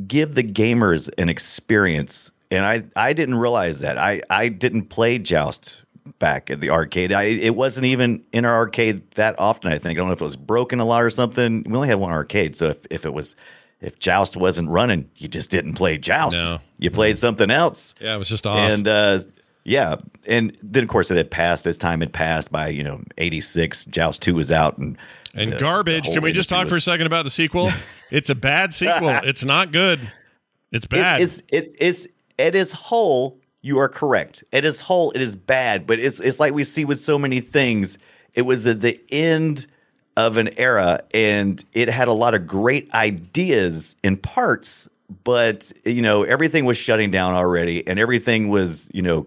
give the gamers an experience. And I, I didn't realize that. I, I didn't play Joust back at the arcade. I, it wasn't even in our arcade that often, I think. I don't know if it was broken a lot or something. We only had one arcade. So if, if it was, if Joust wasn't running, you just didn't play Joust. No. You played something else. yeah, it was just off. And uh, yeah, and then of course it had passed as time had passed. By you know eighty six, Joust two was out, and And the- the garbage. whole Can we just talk for a second about the sequel? <laughs> it's a bad sequel. it's not good. It's bad. It's, it's it is at its whole, you are correct. At its whole, it is bad, but it's it's like we see with so many things. It was at the end of an era, and it had a lot of great ideas in parts, but you know everything was shutting down already, and everything was you know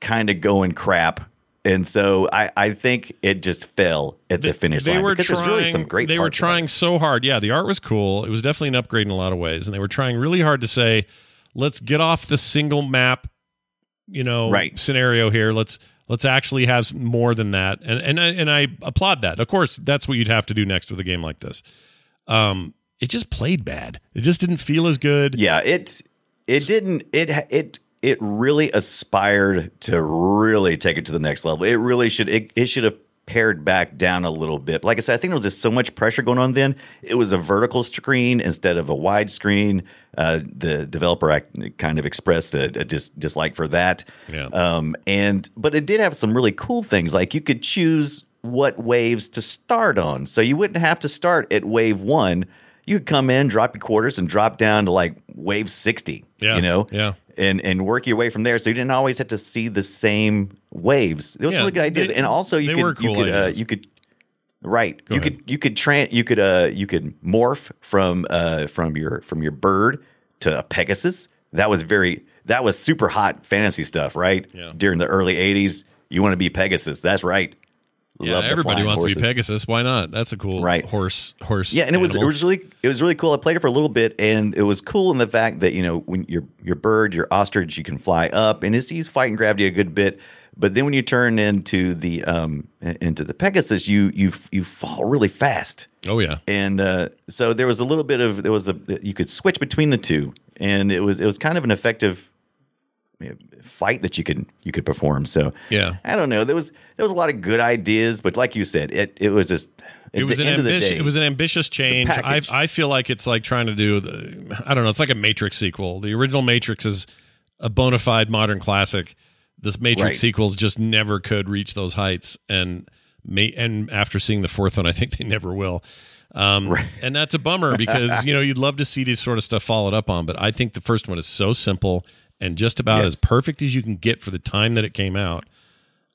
kind of going crap. And so I, I think it just fell at the finish they line were trying. really some great. they were parts of it. trying so hard. Yeah, the art was cool. It was definitely an upgrade in a lot of ways, and they were trying really hard to say, "Let's get off the single map, you know, Right. scenario here. Let's let's actually have more than that." And and I, and I applaud that. Of course, that's what you'd have to do next with a game like this. Um, it just played bad. It just didn't feel as good. Yeah, it it didn't it it it really aspired to really take it to the next level. It really should it, it should have pared back down a little bit. Like I said, I think there was just so much pressure going on then. It was a vertical screen instead of a wide screen. Uh, the developer act, kind of expressed a, a dis, dislike for that. Yeah. Um, and but it did have some really cool things. Like you could choose what waves to start on, so you wouldn't have to start at wave one. You could come in, drop your quarters, and drop down to like wave sixty. Yeah, You know. yeah. And and work your way from there, so you didn't always have to see the same waves. Was Yeah, really good ideas, they- and also you could were cool you could uh, you could right Go you ahead. could you could tran you could uh you could morph from uh from your from your bird to a pegasus. That was very that was super hot fantasy stuff right? Yeah. during the early 80s you want to be pegasus. That's right Yeah, everybody wants to be. Pegasus. Why not? That's a cool Right. horse. Horse. yeah and it was it was really it was really cool i played it for a little bit and it was cool in the fact that you know when your your bird your ostrich you can fly up and it's, he's fighting gravity a good bit but then when you turn into the um into the pegasus you you you fall really fast Oh yeah. and uh, so there was a little bit of there was a you could switch between the two, and it was it was kind of an effective fight that you could you could perform. So Yeah. I don't know. There was there was a lot of good ideas, but like you said, it it was just It was an end of the ambitious. It was an ambitious change. I. I feel like it's like trying to do the. I don't know. It's like a Matrix sequel. The original Matrix is a bona fide modern classic. This Matrix Right. sequels just never could reach those heights, and may and after seeing the fourth one, I think they never will. Um, And that's a bummer because you know you'd love to see these sort of stuff followed up on, but I think the first one is so simple and just about Yes. as perfect as you can get for the time that it came out.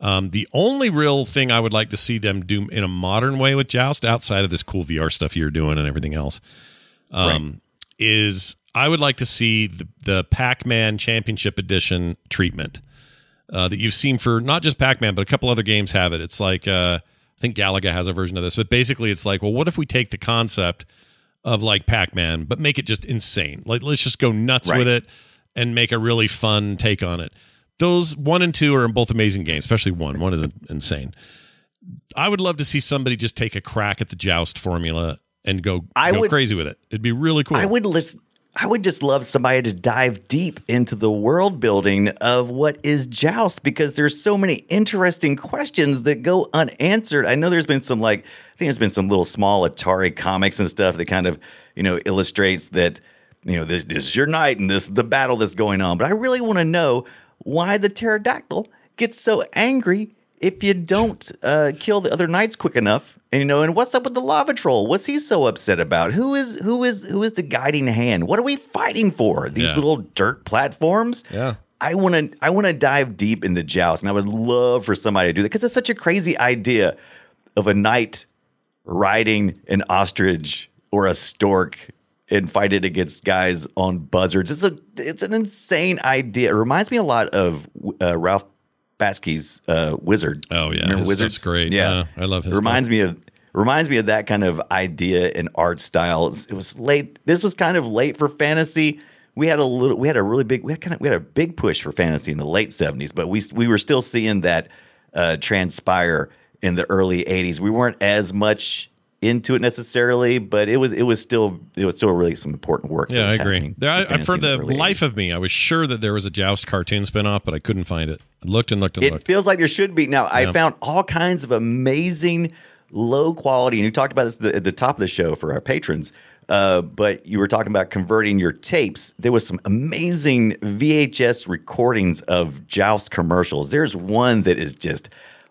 Um, the only real thing I would like to see them do in a modern way with Joust, outside of this cool VR stuff you're doing and everything else, um, is I would like to see the, the Pac Man Championship Edition treatment uh, that you've seen for not just Pac Man, but a couple other games have it. It's like, uh, I think Galaga has a version of this, but basically it's like, well, what if we take the concept of like Pac Man, but make it just insane? Like, let's just go nuts Right. with it and make a really fun take on it. Those one and two are both amazing games, especially one. One is <laughs> insane. I would love to see somebody just take a crack at the joust formula and go, I go would- crazy with it. It'd be really cool. I would listen. I would just love somebody to dive deep into the world building of what is Joust because there's so many interesting questions that go unanswered. I know there's been some like I think there's been some little small Atari comics and stuff that kind of you know illustrates that you know this, this is your night and this is the battle that's going on. But I really want to know why the pterodactyl gets so angry if you don't uh, kill the other knights quick enough. And you know, and what's up with the lava troll? What's he so upset about? Who is who is who is the guiding hand? What are we fighting for? These Yeah. little dirt platforms? Yeah. I want to I want to dive deep into Joust, and I would love for somebody to do that because it's such a crazy idea of a knight riding an ostrich or a stork and fight it against guys on buzzards. It's a it's an insane idea. It reminds me a lot of uh, Ralph Bakshi's uh, Wizard. Oh yeah, Remember his Wizards? great. Yeah, I love his. It reminds me of reminds me of that kind of idea and art style. It was late. This was kind of late for fantasy. We had a little. We had a really big. We had kind of. We had a big push for fantasy in the late seventies, but we we were still seeing that uh, transpire in the early eighties. We weren't as much into it necessarily, but it was it was still it was still really some important work. Yeah, I agree. There, I, for the life of me, I was sure that there was a Joust cartoon spinoff, but I couldn't find it. I looked and looked and It looked. feels like there should be. Now, I found all kinds of amazing low quality, and you talked about this at the, at the top of the show for our patrons. Uh, but you were talking about converting your tapes. There was some amazing VHS recordings of Joust commercials. There's one that is just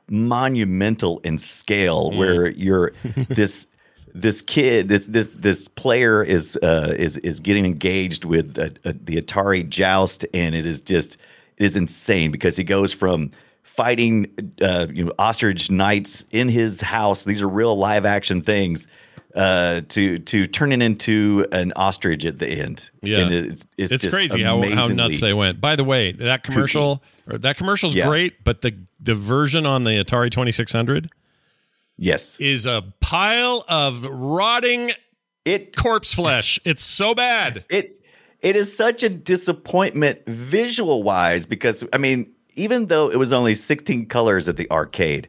monumental in scale, Mm. where you're <laughs> this this kid, this this this player is uh, is is getting engaged with uh, uh, the Atari Joust, and it is just it is insane because he goes from fighting uh, you know ostrich knights in his house. These are real live action things. Uh, to to it into an ostrich at the end. Yeah, it's, it's, it's crazy how, how nuts they went. By the way, that commercial or that commercial's Yeah. great, but the the version on the Atari Twenty Six Hundred, yes, is a pile of rotting it corpse flesh. It's so bad. It it is such a disappointment visual wise because I mean, even though it was only 16 colors at the arcade,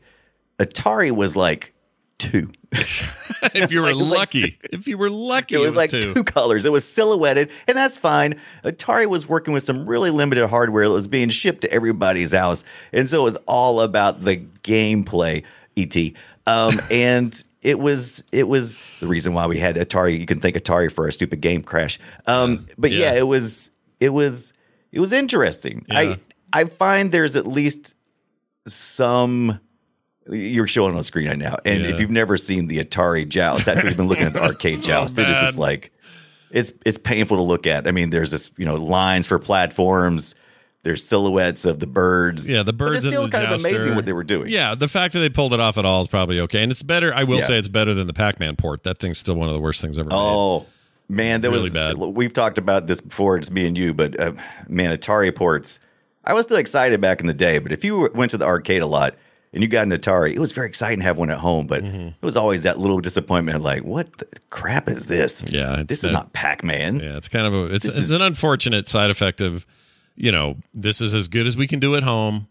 Atari was like two. <laughs> if you were It was like- lucky, <laughs> if you were lucky, It was, like two. two colors. It was silhouetted, and that's fine. Atari was working with some really limited hardware that was being shipped to everybody's house, and so it was all about the gameplay. Et, um, <laughs> and it was it was the reason why we had Atari. You can thank Atari for our stupid game crash. Um, but yeah. Yeah. it was it was it was interesting. Yeah. I I find there's at least some. You're showing on the screen right now, and Yeah. if you've never seen the Atari Joust, after you've been looking at the <laughs> arcade So Joust, it is bad. just like it's it's painful to look at. I mean, there's this you know lines for platforms. There's silhouettes of the birds. Yeah, the But birds it's and still the kind of amazing what they were doing. Yeah, the fact that they pulled it off at all is probably okay, and it's better. I will Yeah. say it's better than the Pac-Man port. That thing's still one of the worst things ever made. Oh man, that Really was bad. We've talked about this before. It's me and you, but uh, man, Atari ports. I was still excited back in the day, but if you went to the arcade a lot and you got an Atari, it was very exciting to have one at home. But Mm-hmm. it was always that little disappointment, like, what the crap is this? Yeah, this that- is not Pac Man. Yeah, it's kind of a it's it's is- an unfortunate side effect of you know this is as good as we can do at home,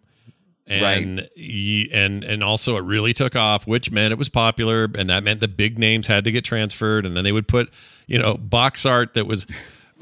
and y- and and also it really took off, which meant it was popular, and that meant the big names had to get transferred, and then they would put you know box art that was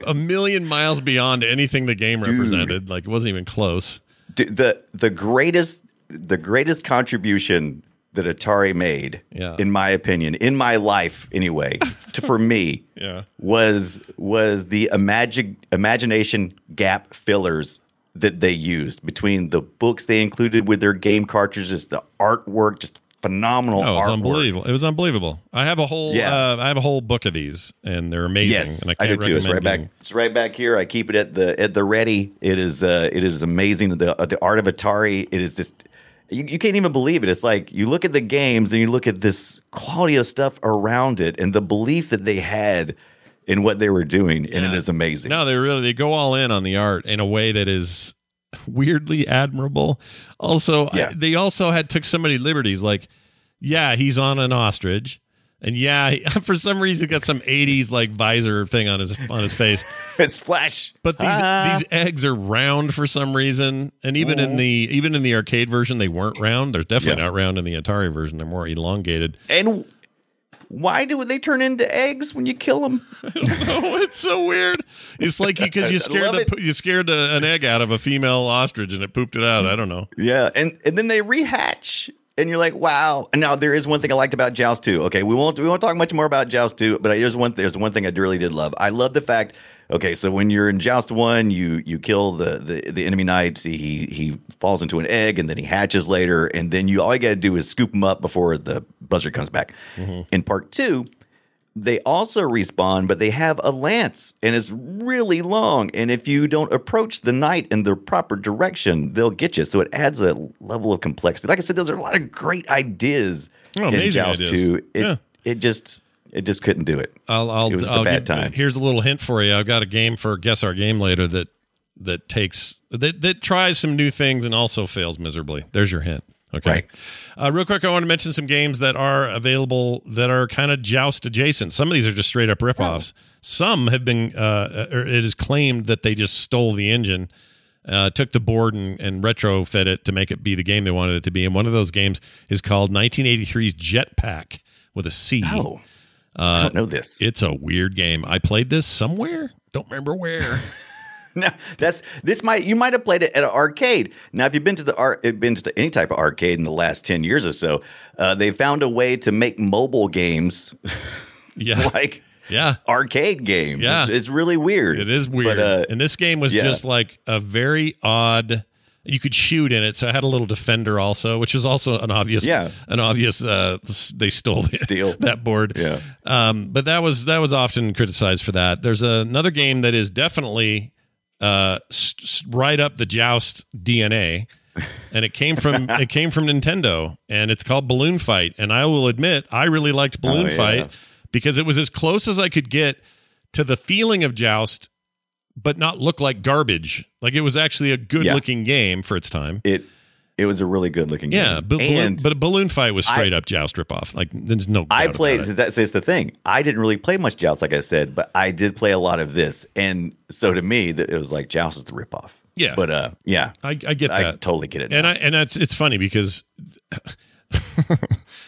a million miles beyond anything the game represented, like it wasn't even close. D- the the greatest the greatest contribution that Atari made, Yeah. in my opinion, in my life anyway, to, for me, <laughs> Yeah. was was the imagine imagination gap fillers that they used between the books they included with their game cartridges, the artwork, just phenomenal. Oh, it was artwork. unbelievable! It was unbelievable. I have a whole Yeah. uh, I have a whole book of these, and they're amazing. Yes, and I I, can't do too. It's right recommend back. It's right back here. I keep it at the at the ready. It is uh, it is amazing. The uh, the art of Atari. It is just you, you can't even believe it. It's like you look at the games and you look at this quality of stuff around it and the belief that they had in what they were doing, and it is amazing. No, they really they go all in on the art in a way that is <laughs> weirdly admirable. Also, I- they also had took so many liberties. Like, yeah, he's on an ostrich, and yeah, <laughs> he- for some reason, got some '80s like visor thing on his on his face. <laughs> it's Flash. But these Ah. these eggs are round for some reason, and even in the even in the arcade version, they weren't round. They're definitely Yeah. not round in the Atari version. They're more elongated. And why do they turn into eggs when you kill them? <laughs> oh, it's so weird. It's like because you, I scared you scared a, an egg out of a female ostrich and it pooped it out. I don't know. Yeah, and and then they rehatch, and you're like, wow. And now there is one thing I liked about Joust 2. Okay, we won't we won't talk much more about Joust 2, but here's one there's one thing I really did love. I love the fact. Okay, so when you're in Joust One, you you kill the the, the enemy knight. See, he he falls into an egg, and then he hatches later, and then you all you got to do is scoop him up before the buzzard comes back. Mm-hmm. In part two, they also respawn, but they have a lance and it's really long. And if you don't approach the knight in the proper direction, they'll get you. So it adds a level of complexity. Like I said, those are a lot of great ideas Oh, in Joust ideas. 2. It, Yeah. it just it just couldn't do it. I'll, I'll, it was I'll a bad give- time. Here's a little hint for you. I've got a game for guess our game later that that takes that that tries some new things and also fails miserably. There's your hint. Okay. Right. Uh, real quick, I want to mention some games that are available that are kind of joust adjacent. Some of these are just straight up ripoffs. Some have been. Uh, or it is claimed that they just stole the engine. Uh, took the board and, and retrofit it to make it be the game they wanted it to be. And one of those games is called 1983's Jetpack with a C. Oh, Uh, I don't know this. It's a weird game. I played this somewhere. Don't remember where. <laughs> <laughs> No, that's this might you might have played it at an arcade. Now, if you've been to the art, been to any type of arcade in the last ten years or so, uh, they found a way to make mobile games <laughs> Yeah. like yeah. arcade games. Yeah. it's, it's really weird. It is weird. But, uh, and this game was yeah. just like a very odd. You could shoot in it, so I had a little defender also, which was also an obvious, Yeah. an obvious. Uh, they stole the, <laughs> Steal. that board. Yeah. Um, but that was that was often criticized for that. There's another game that is definitely uh, right up the joust DNA, and it came from <laughs> it came from Nintendo, and it's called Balloon Fight. And I will admit, I really liked Balloon Oh, yeah. Fight because it was as close as I could get to the feeling of Joust, but not look like garbage. Like it was actually a good Yeah. looking game for its time. it it was a really good looking Yeah, game. but but a balloon fight was I- straight up Joust ripoff. Like there's no. I played. it. That's, that's the thing. I didn't really play much Joust, like I said, but I did play a lot of this, and so to me, that it was like Joust is the ripoff. Yeah. but uh, yeah, I, I get I that. totally get it. and now. I and that's it's funny because <laughs>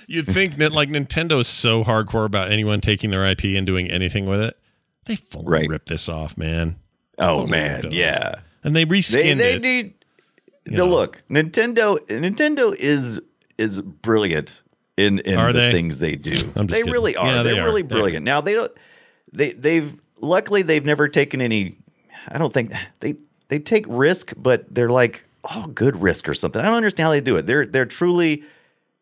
you'd think that like Nintendo is so hardcore about anyone taking their IP and doing anything with it. They fully Right. ripped this off, man. oh Totally man, off. yeah. And they They reskinned they it. need know. look. Nintendo Nintendo is is brilliant in in Are the they? things they do. I'm just they kidding. really are. Yeah, they They're are. really They are. brilliant. Now they don't they they've luckily they've never taken any I don't think they they take risk, but they're like oh good risk or something. I don't understand how they do it. They're they're truly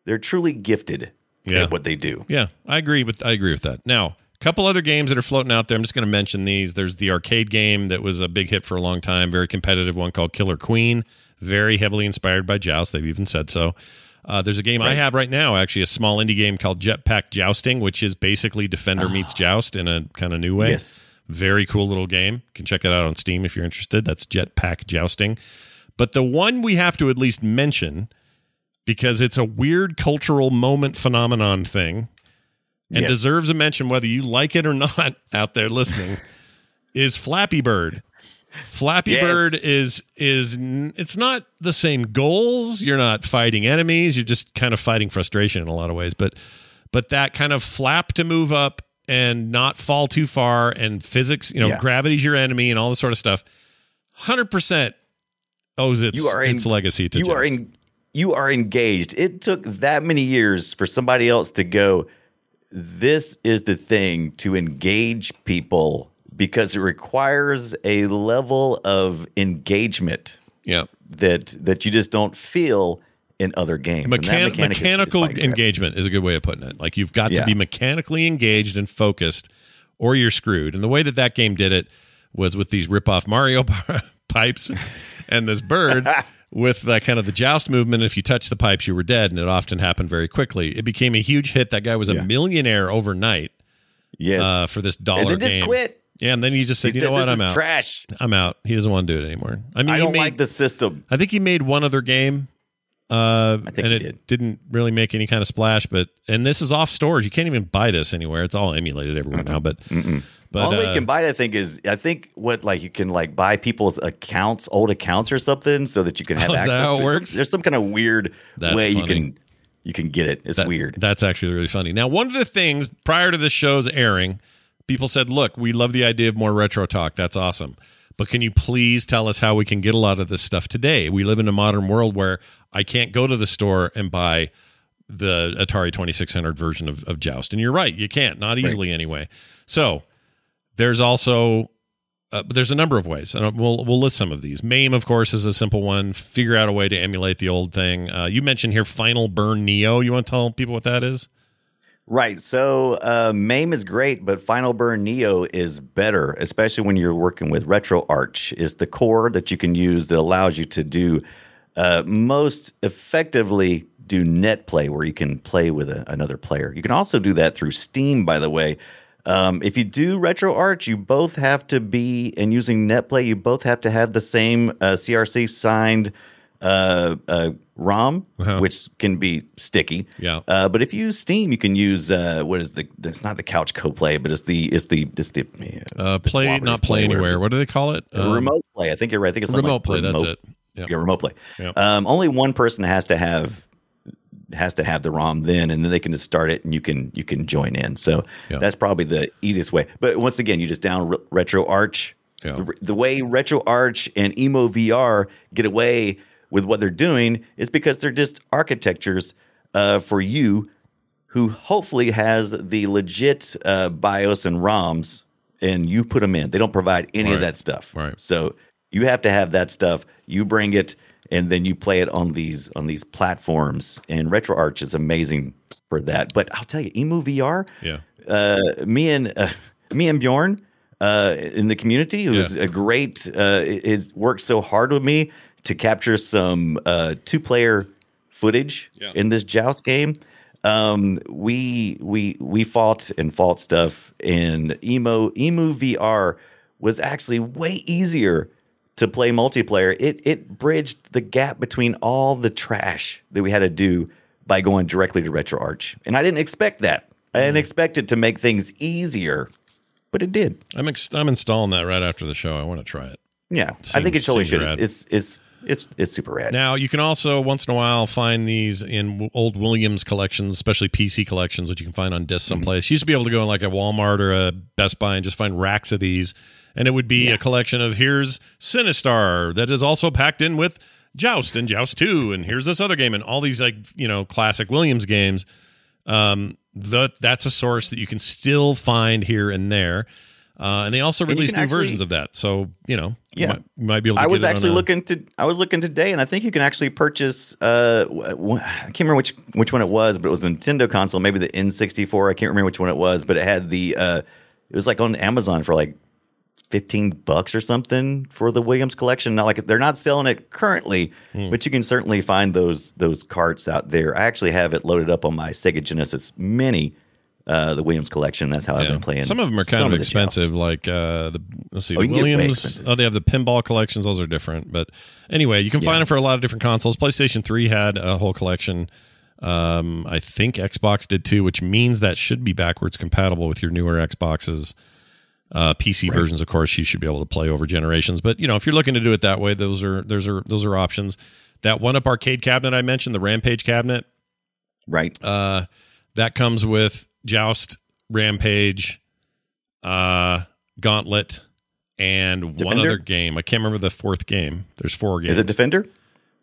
they're truly gifted Yeah. at what they do. Yeah, I agree with I agree with that. Now, a couple other games that are floating out there. I'm just going to mention these. There's the arcade game that was a big hit for a long time, very competitive one called Killer Queen, very heavily inspired by Joust. They've even said so. Uh, there's a game I have right now, actually, a small indie game called Jetpack Jousting, which is basically Defender meets Joust in a kind of new way. Yes. Very cool little game. You can check it out on Steam if you're interested. That's Jetpack Jousting. But the one we have to at least mention because it's a weird cultural moment phenomenon thing and Yes. deserves a mention whether you like it or <laughs> not out there listening is Flappy Bird. Flappy Yes. Bird is is it's not the same goals. You're not fighting enemies. You're just kind of fighting frustration in a lot of ways. But but that kind of flap to move up and not fall too far and physics, you know, Yeah. gravity's your enemy and all this sort of stuff. Hundred percent owes its You are its legacy to you are you are engaged. It took that many years for somebody else to go. This is the thing to engage people because it requires a level of engagement yeah. that that you just don't feel in other games. And Mechan- mechanic is- mechanical engagement is a good way of putting it. Like you've got to be mechanically engaged and focused, or you're screwed. And the way that that game did it was with these rip-off Mario <laughs> pipes and this bird <laughs> with that kind of the joust movement. If you touch the pipes, you were dead, and it often happened very quickly. It became a huge hit. That guy was a Yeah. millionaire overnight Yes. uh, for this and dollar just game. quit. Yeah, and then he just said, He "You said, know what? I'm out. Trash. I'm out." He doesn't want to do it anymore. I mean, I he don't made, like the system. I think he made one other game. Uh, I think and he it did. didn't really make any kind of splash. But and this is off stores. You can't even buy this anywhere. It's all emulated everywhere now. But but All uh, you can buy, I think, is I think what like you can like buy people's accounts, old accounts or something, so that you can <laughs> have Oh, access. how it works? There's some kind of weird That's way you can you can get it. It's That- weird. That's actually really funny. Now, one of the things prior to the show's airing, people said, "Look, we love the idea of more retro talk. That's awesome." But can you please tell us how we can get a lot of this stuff today? We live in a modern world where I can't go to the store and buy the Atari 2600 version of, of Joust. And you're right, you can't, not easily anyway. So there's also uh, but there's a number of ways, and we'll we'll list some of these. MAME, of course, is a simple one. Figure out a way to emulate the old thing. Uh, you mentioned here Final Burn Neo. You want to tell people what that is? Right. So uh, MAME is great, but Final Burn Neo is better, especially when you're working with RetroArch. Is the core that you can use that allows you to do uh, most effectively do net play, where you can play with a, another player. You can also do that through Steam, by the way. Um, if you do RetroArch, you both have to be, and using NetPlay, you both have to have the same uh, CRC signed uh, uh, ROM, Uh-huh. which can be sticky. Yeah. Uh, but if you use Steam, you can use uh, what is the? It's not the Couch co-play, but it's the it's the it's the Uh, play, not play whatever. anywhere. What do they call it? Um, remote play. I think you're right. I think it's remote like play. That's remote- it. Yep. Yeah, remote play. Yep. Um, only one person has to have has to have the ROM then, and then they can just start it, and you can you can join in. So Yeah. that's probably the easiest way. But once again, you just down Re- RetroArch. Yeah. The, the way RetroArch and Emu VR get away with what they're doing is because they're just architectures uh, for you who hopefully has the legit uh, BIOS and ROMs, and you put them in. They don't provide any Right. of that stuff. Right. So you have to have that stuff. You bring it, and then you play it on these on these platforms. And RetroArch is amazing for that. But I'll tell you, Emu VR. Yeah. Uh, me and uh, me and Bjorn uh, in the community, who's Yeah. a great, uh, is worked so hard with me to capture some uh, two player footage Yeah. in this Joust game. Um, we we we fought and fought stuff, in emo emu VR was actually way easier to play multiplayer. It it bridged the gap between all the trash that we had to do by going directly to RetroArch, and I didn't expect that. I Mm. didn't expect it to make things easier, but it did. I'm ex- I'm installing that right after the show. I want to try it. Yeah, I think it totally seems should. rad. It's, it's it's it's it's super rad. Now you can also once in a while find these in old Williams collections, especially PC collections, which you can find on disc Mm-hmm. someplace. You used to be able to go in like a Walmart or a Best Buy and just find racks of these, and it would be a collection of here's Sinistar that is also packed in with Joust and Joust Two, and here's this other game, and all these like you know classic Williams games. Um, the, that's a source that you can still find here and there. Uh, and they also And you release can new actually- versions of that. So, you know, you Yeah. might, you might be able to I get was actually a- looking to I was looking today, and I think you can actually purchase. Uh, w- w- I can't remember which which one it was, but it was a Nintendo console, maybe the N64. I can't remember which one it was, but it had the. Uh, it was like on Amazon for like fifteen bucks or something for the Williams collection. Not like they're not selling it currently, Hmm. but you can certainly find those those carts out there. I actually have it loaded up on my Sega Genesis Mini. Uh, the Williams collection. That's how I've been playing. Some of them are kind of Joust. expensive. Like uh, the let's see, Oh, the you can get way Williams. Oh, they have the pinball collections. Those are different. But anyway, you can find them for a lot of different consoles. PlayStation Three had a whole collection. Um, I think Xbox did too, which means that should be backwards compatible with your newer Xboxes. Uh, PC versions, of course, you should be able to play over generations. But you know, if you're looking to do it that way, those are those are those are options. That one up arcade cabinet I mentioned, the Rampage cabinet, right? Uh, that comes with Joust, Rampage, uh, Gauntlet, and one other game. I can't remember the fourth game. There's four games. Is it Defender?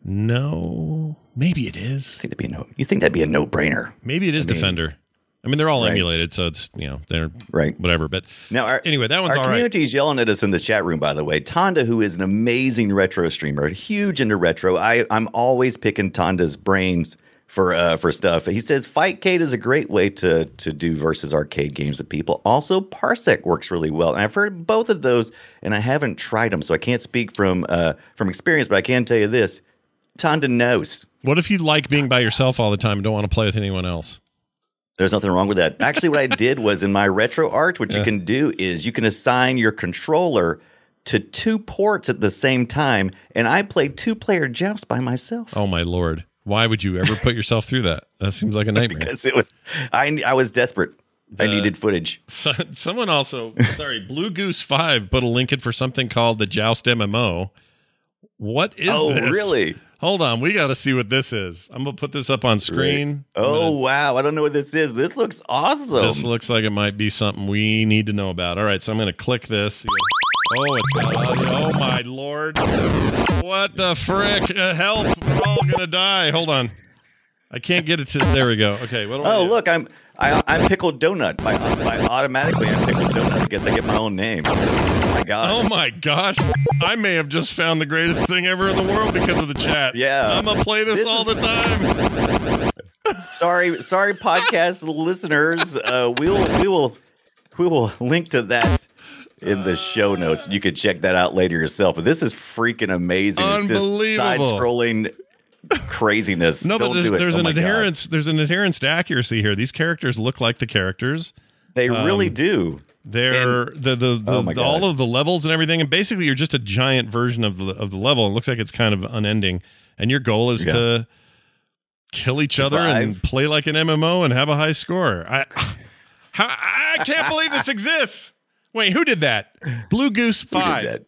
No, maybe it is. I think that'd be a no. You think that'd be a no brainer? Maybe it is I mean- Defender. I mean, they're all Right. emulated, so it's you know they're right, whatever. But Now, our, anyway, that one's our all right. community's yelling at us in the chat room. By the way, Tonda, who is an amazing retro streamer, huge into retro. I I'm always picking Tonda's brains for uh for stuff. He says Fightcade is a great way to to do versus arcade games with people. Also, Parsec works really well, and I've heard both of those, and I haven't tried them, so I can't speak from uh from experience. But I can tell you this: Tonda knows. What if you like being by yourself all the time and don't want to play with anyone else? There's nothing wrong with that. Actually, what I did <laughs> was in my RetroArch, what Yeah. you can do is you can assign your controller to two ports at the same time, and I played two player joust by myself. Oh my lord! Why would you ever put yourself through that? That seems like a nightmare. <laughs> because it was I I was desperate. I needed footage. So, someone also, sorry, Blue Goose Five put a link in for something called the Joust MMO. What is Oh, this? really? Hold on, we got to see what this is. I'm gonna put this up on screen. Oh wow, I don't know what this is, this looks awesome. This looks like it might be something we need to know about. All right, so I'm gonna click this. Oh, it's got audio. Oh my lord! What the frick? Uh, help! We're all gonna die. Hold on. I can't get it to. There we go. Okay. What do I oh do? look, I'm I, I'm pickled donut. By, by automatically, I'm pickled donut. I guess I get my own name. Oh my god. Oh my gosh! I may have just found the greatest thing ever in the world because of the chat. Yeah. I'm gonna play this, This all is- the time. sorry, sorry, podcast <laughs> listeners. Uh, we will we will we will link to that in the show notes. You can check that out later yourself. But this is freaking amazing. Unbelievable. side-scrolling craziness. No, but Don't there's, do it. there's Oh an my God. adherence. There's an adherence to accuracy here. These characters look like the characters. They really Um, do. They're the the, the, Oh the- all of the levels and everything, and basically you're just a giant version of the of the level. It looks like it's kind of unending, and your goal is Yeah. to kill each other and play like an MMO and have a high score. I <sighs> how, I can't believe this exists. Wait, who did that? Blue Goose Five.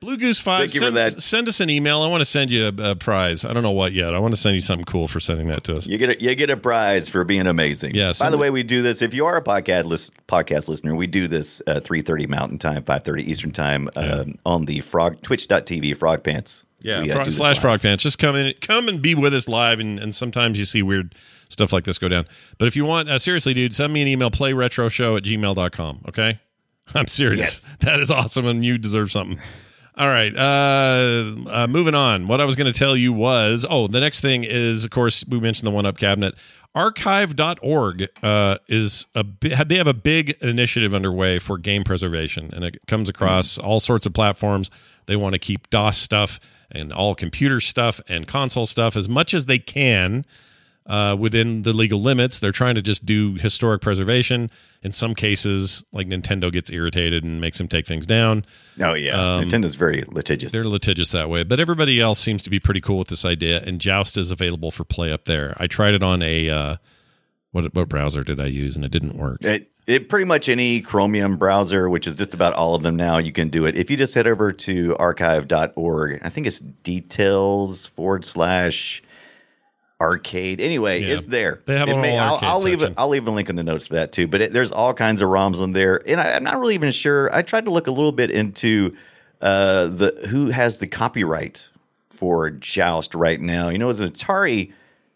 Blue Goose Five. Thank you for send, that. send us an email. I want to send you a, a prize. I don't know what yet. I want to send you something cool for sending that to us. You get a, you get a prize for being amazing. Yeah, By the way, we do this. If you are a podcast list, podcast listener, we do this uh, three thirty Mountain Time, five thirty Eastern Time um, on the Frog Twitch.tv Frog Pants. Yeah, We, uh, frog, slash live. frog pants. Just come in, come and be with us live, and, and sometimes you see weird stuff like this go down. But if you want, uh, seriously, dude, send me an email, playretroshow at gmail.com, okay? <laughs> I'm serious. That is awesome, and you deserve something. All right, uh, uh, moving on. What I was going to tell you was, oh, the next thing is, of course, we mentioned the one up cabinet. Archive.org uh, is a they have a big initiative underway for game preservation, and it comes across all sorts of platforms. They want to keep DOS stuff and all computer stuff and console stuff as much as they can uh, within the legal limits. They're trying to just do historic preservation. In some cases, like Nintendo gets irritated and makes them take things down. Oh yeah, Um, Nintendo's very litigious. They're litigious that way, but everybody else seems to be pretty cool with this idea. And Joust is available for play up there. I tried it on a uh, what what browser did I use, and it didn't work. It, it pretty much any Chromium browser, which is just about all of them now, you can do it. If you just head over to archive.org, I think it's details forward slash arcade. Anyway, Yeah. it's there. They have It a whole I'll, I'll leave it. I'll leave a link in the notes for that too. But it, there's all kinds of ROMs on there, and I, I'm not really even sure. I tried to look a little bit into uh, the who has the copyright for Joust right now. You know, it was an Atari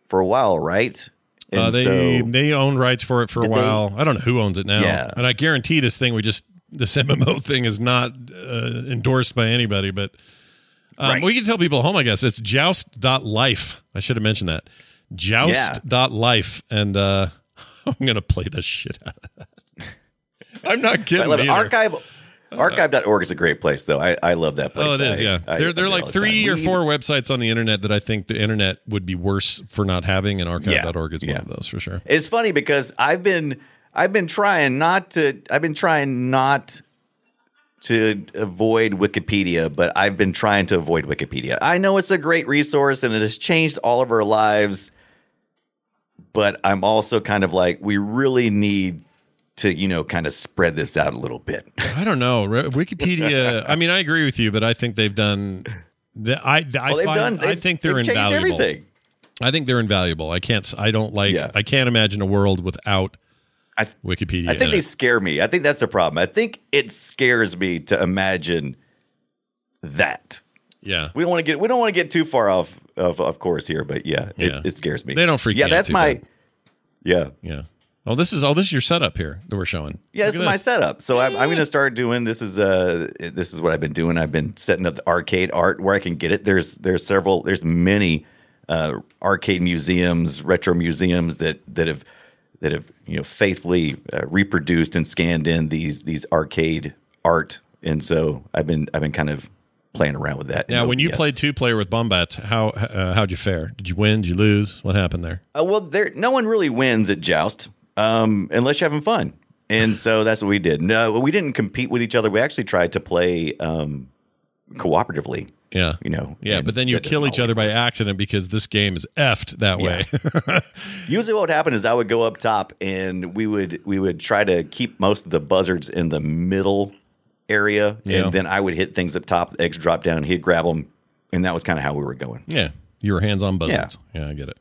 for a while, right? Uh, they so- they own rights for it for a Did they- while. I don't know who owns it now, Yeah. and I guarantee this thing we just this MMO thing is not uh, endorsed by anybody. But um, Right. we can tell people at home. I guess it's joust.life. I should have mentioned that joust.life, and uh, <laughs> I'm gonna play the shit out of that. <laughs> I'm not I kidding. love it. Archive archive.org is a great place though. I, I love that place. Oh, it is. I- Yeah, I- there I there are like time. three or four websites on the internet that I think the internet would be worse for not having, and archive.org is one yeah. of those for sure. It's funny because I've been I've been trying not to I've been trying not to avoid Wikipedia, but I've been trying to avoid Wikipedia. I know it's a great resource and it has changed all of our lives, but I'm also kind of like we really need to, you know, kind of spread this out a little bit. <laughs> I don't know. Wikipedia. I mean, I agree with you, but I think they've done. The, I I, Well, they've find, done- I think they're invaluable. everything. I think they're invaluable. I can't. I don't like. Yeah. I can't imagine a world without I, Wikipedia. I think they it. scare me. I think that's the problem. I think it scares me to imagine that. Yeah. We don't want to get we don't want to get too far off of of course here, but yeah, it, Yeah. it scares me. They don't freak Yeah, me out that's my bad. yeah. Yeah. Oh, this is. Oh, this is your setup here that we're showing. Yeah, Look this is my setup. So I'm, I'm going to start doing this is uh this is what I've been doing. I've been setting up the arcade art where I can get it. There's there's several there's many uh, arcade museums, retro museums that that have that have you know faithfully uh, reproduced and scanned in these these arcade art. And so I've been I've been kind of playing around with that. Now, when you played two player with Bombas, how uh, how'd you fare? Did you win? Did you lose? What happened there? Uh, well, there no one really wins at joust um, unless you're having fun, and so <laughs> that's what we did. No, we didn't compete with each other. We actually tried to play um, cooperatively. Yeah. You know. Yeah, but then you kill each other by accident because this game is effed that way. <laughs> Usually, what would happen is I would go up top, and we would we would try to keep most of the buzzards in the middle area, Yeah. and then I would hit things up top. The eggs drop down. He'd grab them, and that was kind of how we were going. yeah. You were hands on buzzards. Yeah. I get it.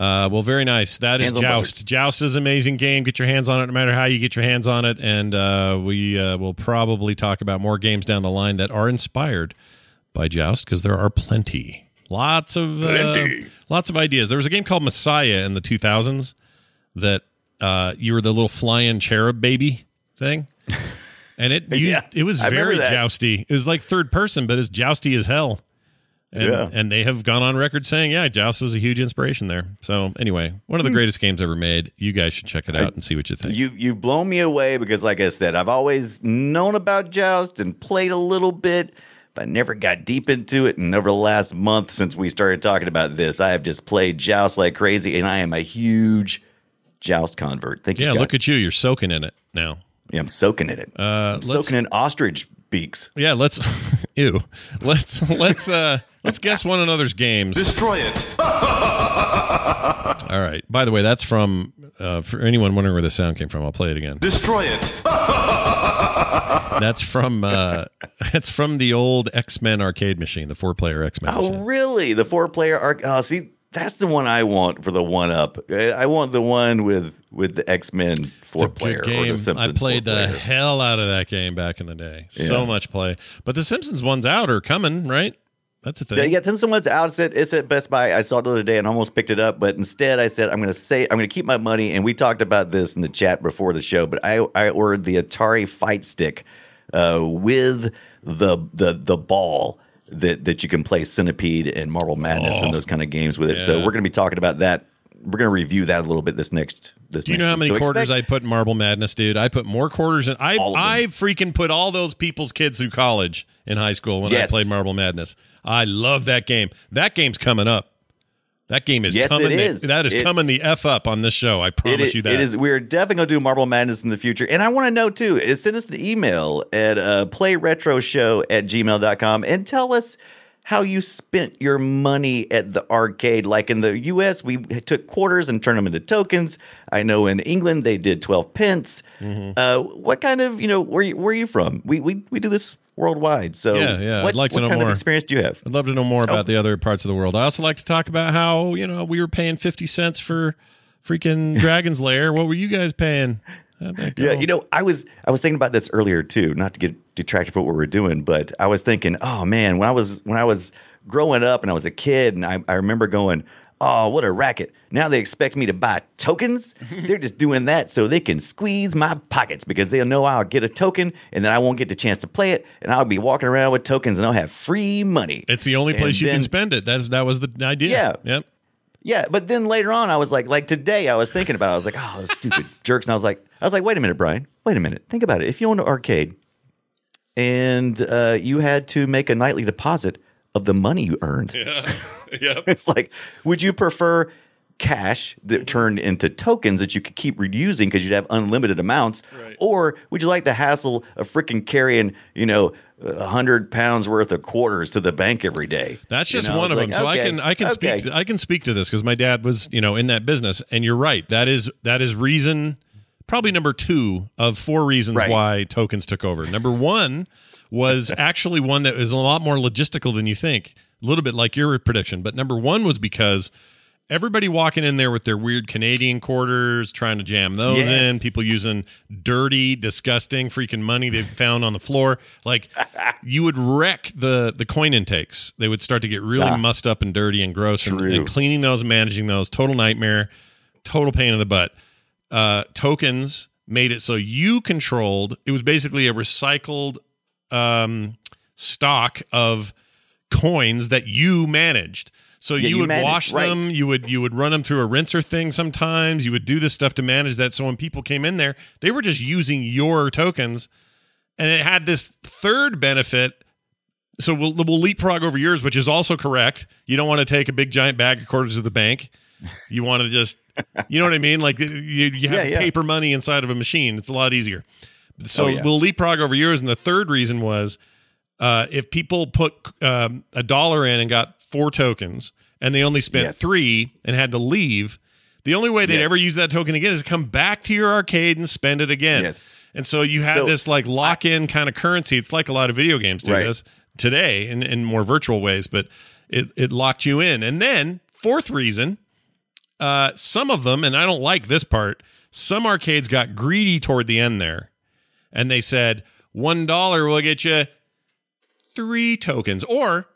Uh, well, very nice. That is Hands on Joust. buzzards. Joust is an amazing game. Get your hands on it, no matter how you get your hands on it. And uh, we uh, will probably talk about more games down the line that are inspired by Joust because there are plenty. Lots of uh, lots of ideas. There was a game called Messiah in the 2000s that uh, you were the little flying cherub baby thing, and it <laughs> used Yeah, it was I very jousty. It was like third person, but it's jousty as hell. And, Yeah. and they have gone on record saying, yeah, Joust was a huge inspiration there. So anyway, one of the greatest games ever made. You guys should check it out and see what you think. You you've blown me away because, like I said, I've always known about Joust and played a little bit, but I never got deep into it. And over the last month since we started talking about this, I have just played Joust like crazy, and I am a huge Joust convert. Thank you. yeah, Scott. look at you. You're soaking in it now. Yeah, I'm soaking in it. Uh, soaking in ostrich beaks. Yeah, let's <laughs> ew. Let's let's uh let's guess one another's games. Destroy it. <laughs> All right. By the way, that's from uh, for anyone wondering where the sound came from. I'll play it again. Destroy it. That's from uh, <laughs> that's from the old X Men arcade machine, the four player X Men. Oh, really? The four player arc? Oh, see, that's the one I want for the one up. I want the one with with the X Men four player game. the Simpsons. I played the four-player. hell out of that game back in the day. So much play. But the Simpsons one's out are coming, right? That's a thing. Yeah, yeah. Since someone's out, it's at, it's at Best Buy. I saw it the other day and almost picked it up, but instead I said I'm going to say I'm going to keep my money. And we talked about this in the chat before the show, but I I ordered the Atari Fight Stick uh, with the the the ball that that you can play Centipede and Marble Madness Oh, and those kind of games with it. So we're going to be talking about that. We're going to review that a little bit this next this. Do you next know how many So quarters expect- I put in Marble Madness, dude? I put more quarters in. I All of them. I freaking put all those people's kids through college in high school when Yes. I played Marble Madness. I love that game. That game's coming up. That game is Yes, coming. it the- is. that is It- coming the f up on this show. I promise is, you that. it is. We're definitely going to do Marble Madness in the future. And I want to know, too, is send us an email at uh, playretroshow at gmail.com and tell us how you spent your money at the arcade. Like in the U.S., we took quarters and turned them into tokens. I know in England, they did 12 pence. Mm-hmm. Uh, what kind of, you know, where, you- where are you from? We, we, we do this worldwide. So Yeah, yeah, what, I'd like to what know kind more. of experience do you have? I'd love to know more about Oh. the other parts of the world. I also like to talk about how you know we were paying fifty cents for freaking <laughs> Dragon's Lair. What were you guys paying? How'd that go? Yeah, you know, I was I was thinking about this earlier too, not to get detracted from what we're doing, but I was thinking, oh man, when I was when I was growing up and I was a kid, and I, I remember going, oh, what a racket! Now they expect me to buy tokens. <laughs> They're just doing that so they can squeeze my pockets because they'll know I'll get a token and then I won't get the chance to play it, and I'll be walking around with tokens and I'll have free money. It's the only place And you can spend it. That that was the idea. Yeah. Yep. Yeah, but then later on, I was like, like today, I was thinking about. it. I was like, oh, those stupid <laughs> jerks. And I was like, I was like, wait a minute, Brian. Wait a minute. Think about it. If you owned an arcade and uh, you had to make a nightly deposit of the money you earned, Yeah. <laughs> <laughs> yep. it's like, would you prefer cash that mm-hmm. turned into tokens that you could keep reusing because you'd have unlimited amounts, Right. or would you like the hassle of freaking carrying, you know, a hundred pounds worth of quarters to the bank every day? That's You just know, one of it's them. like, So I can I can okay. speak to, I can speak to this because my dad was you know in that business, and you're right. That is that is reason probably number two of four reasons Right. why tokens took over. Number one was <laughs> actually one that is a lot more logistical than you think. A little bit like your prediction, but number one was because everybody walking in there with their weird Canadian quarters, trying to jam those Yes. in, people using dirty, disgusting freaking money they found on the floor. Like <laughs> you would wreck the the coin intakes. They would start to get really Ah. mussed up and dirty and gross and, and cleaning those, managing those, total nightmare, total pain in the butt. Uh, tokens made it so you controlled. It was basically a recycled um, stock of coins that you managed. So Yeah, you, you would wash them, you would you would run them through a rinser thing sometimes. You would do this stuff to manage that. So when people came in there, they were just using your tokens, and it had this third benefit. So we'll we'll leapfrog over yours, which is also correct. You don't want to take a big giant bag of quarters to the bank. You want to just, you know what I mean? Like you, you have Yeah, yeah. paper money inside of a machine. It's a lot easier. So Oh, yeah. we'll leapfrog over yours. And the third reason was uh, if people put um, a dollar in and got four tokens and they only spent Yes. three and had to leave, the only way they'd Yes. ever use that token again is to come back to your arcade and spend it again. Yes. And so you had So- this like lock in kind of currency. It's like a lot of video games do Right. this today in, in more virtual ways, but it it locked you in. And then fourth reason, uh, some of them, and I don't like this part. Some arcades got greedy toward the end there, and they said one dollar will get you three tokens, or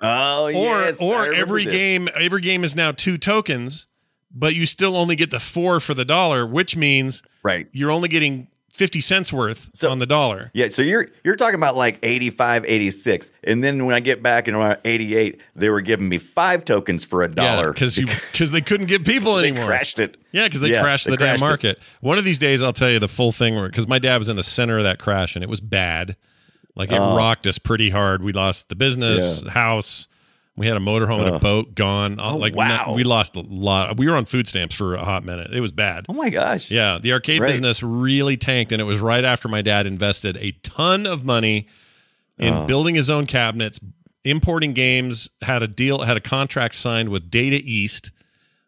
Oh or yes, or every this. game every game is now two tokens, but you still only get the four for the dollar, which means right you're only getting fifty cents worth on the dollar. Yeah, so you're you're talking about like 85, 86. And then when I get back in around 88, they were giving me five tokens for a dollar. because you <laughs> because they couldn't get people They anymore. crashed it. Yeah, because they Yeah, crashed they the damn crashed it. market. One of these days, I'll tell you the full thing. Because my dad was in the center of that crash, and it was bad. Like it Oh. rocked us pretty hard. We lost the business, Yeah. house. We had a motorhome and a boat gone. Oh, like wow. we lost a lot. We were on food stamps for a hot minute. It was bad. Oh my gosh. Yeah, the arcade Right. business really tanked, and it was right after my dad invested a ton of money in Oh. building his own cabinets, importing games. Had a deal, had a contract signed with Data East.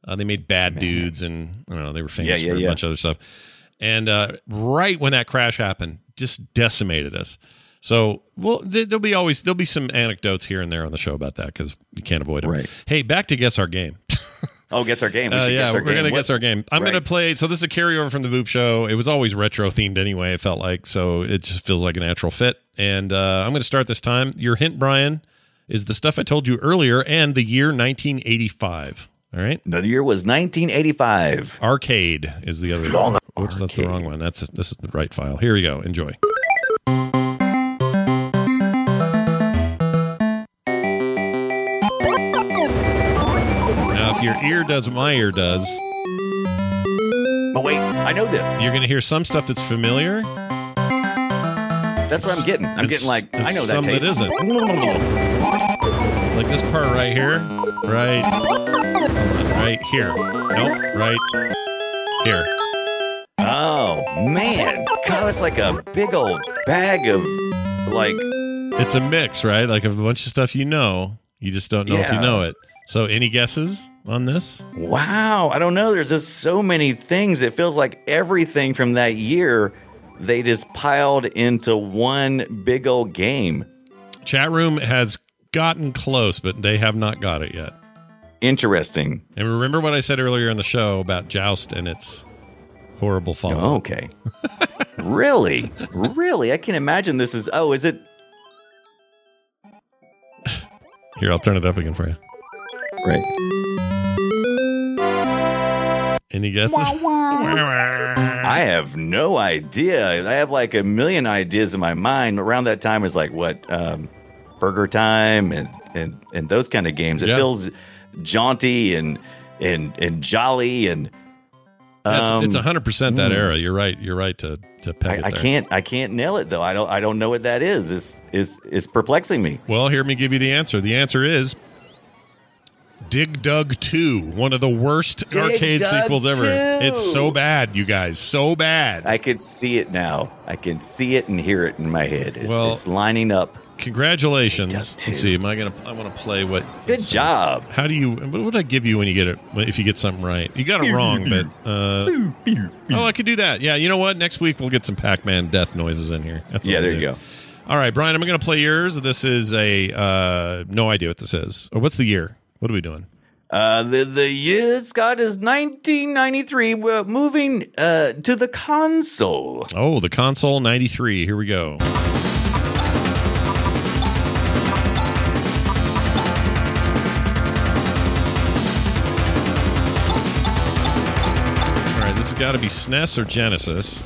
Uh, they made Bad Dudes, and I don't know they were famous Yeah, yeah, for a yeah. bunch of other stuff. And uh, right when that crash happened, just decimated us. So, well, there'll be always there'll be some anecdotes here and there on the show about that because you can't avoid them. Right. Hey, back to guess our game. <laughs> Oh, guess our game. We uh, yeah, guess our we're game. gonna What- guess our game. I'm Right. gonna play. So this is a carryover from the Boop Show. It was always retro themed anyway. It felt like so. It just feels like a natural fit. And uh, I'm gonna start this time. Your hint, Brian, is the stuff I told you earlier, and the year 1985. All right. The year was 1985. Arcade is the other. Long Oops, that's the wrong one. That's this is the right file. Here we go. Enjoy. If your ear does what my ear does, But wait, I know this. you're going to hear some stuff that's familiar. That's what I'm getting. I'm It's- getting like I it's know that some that taste. isn't. Like this part right here, right, hold on, right here. Nope, right here. Oh man, God, that's like a big old bag of like. It's a mix, right? Like of a bunch of stuff you know, you just don't know if you Yeah. know it. So, any guesses on this? Wow, I don't know. There's just so many things. It feels like everything from that year they just piled into one big old game. Chat room has gotten close, but they have not got it yet. Interesting. And remember what I said earlier in the show about Joust and its horrible fall. Oh, okay. <laughs> really? Really? I can imagine this is. Oh, is it? Here, I'll turn it up again for you. Right. Any guesses? <laughs> I have no idea. I have like a million ideas in my mind. Around that time is like what um, Burger Time and and and those kind of games. It Yeah. feels jaunty and and and jolly and. That's, um, it's hundred percent that hmm. era. You're right. You're right to to peg I, it I can't. I can't nail it though. I don't. I don't know what that is. Is is is perplexing me. Well, hear me give you the answer. The answer is Dig Dug 2, one of the worst Dig arcade Dug sequels ever. 2. It's so bad, you guys. So bad. I could see it now. I can see it and hear it in my head. It's, Well- it's lining up. Congratulations. Dig Dug 2. Let's see. Am I gonna I wanna play what Good job. how do you what would I give you when you get it if you get something right? You got it wrong, but uh Oh I could do that. Yeah, you know what? Next week we'll get some Pac-Man death noises in here. That's what Yeah, we'll there you go. All right, Brian, I'm gonna play yours. This is a uh no idea what this is. Or what's the year? What are we doing? Uh, the the year Scott is 1993. We're moving uh to the console. Oh, the console 93. Here we go. All right, this has got to be SNES or Genesis.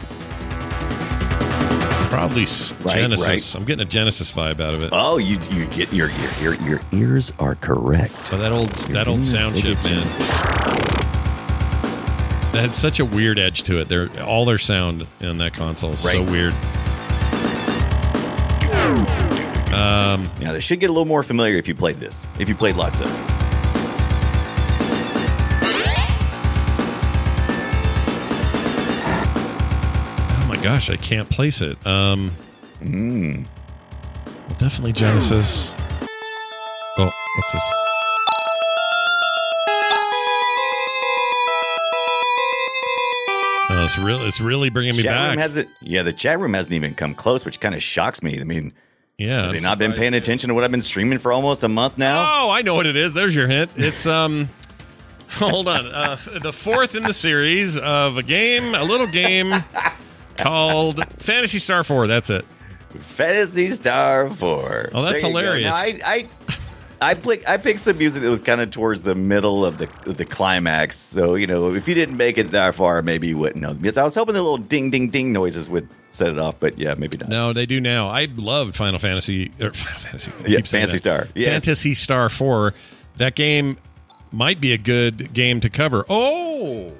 Probably Right, Genesis. right. I'm getting a Genesis vibe out of it. Oh, you you get your your your, your ears are correct. So that old that old sound chip, man. That had such a weird edge to it. They're all their sound in that console is so weird. Um, Now they should get a little more familiar if you played this. If you played lots of. it. Gosh, I can't place it. Um, Mm. well, definitely Genesis. Oh, what's this? Oh, it's really, it's really bringing me Chat back. room hasn't. Yeah, the chat room hasn't even come close, which kind of shocks me. I mean, Yeah, Have they not been paying attention to what I've been streaming for almost a month now? Oh, I know what it is. There's your hint. It's um. <laughs> Hold on. Uh, the fourth in the series of a game, a little game called Phantasy Star Four. That's it. Phantasy Star Four. Oh, that's There you go. hilarious. Now, I, I, I, pick, I picked some music that was kind of towards the middle of the the climax. So you know, if you didn't make it that far, maybe you wouldn't know. Because I was hoping the little ding ding ding noises would set it off, but yeah, maybe not. No, they do now. I loved Final Fantasy or <laughs> Final Fantasy. I Yeah, Fantasy that. Star. Yes. Phantasy Star Four. That game might be a good game to cover. Oh.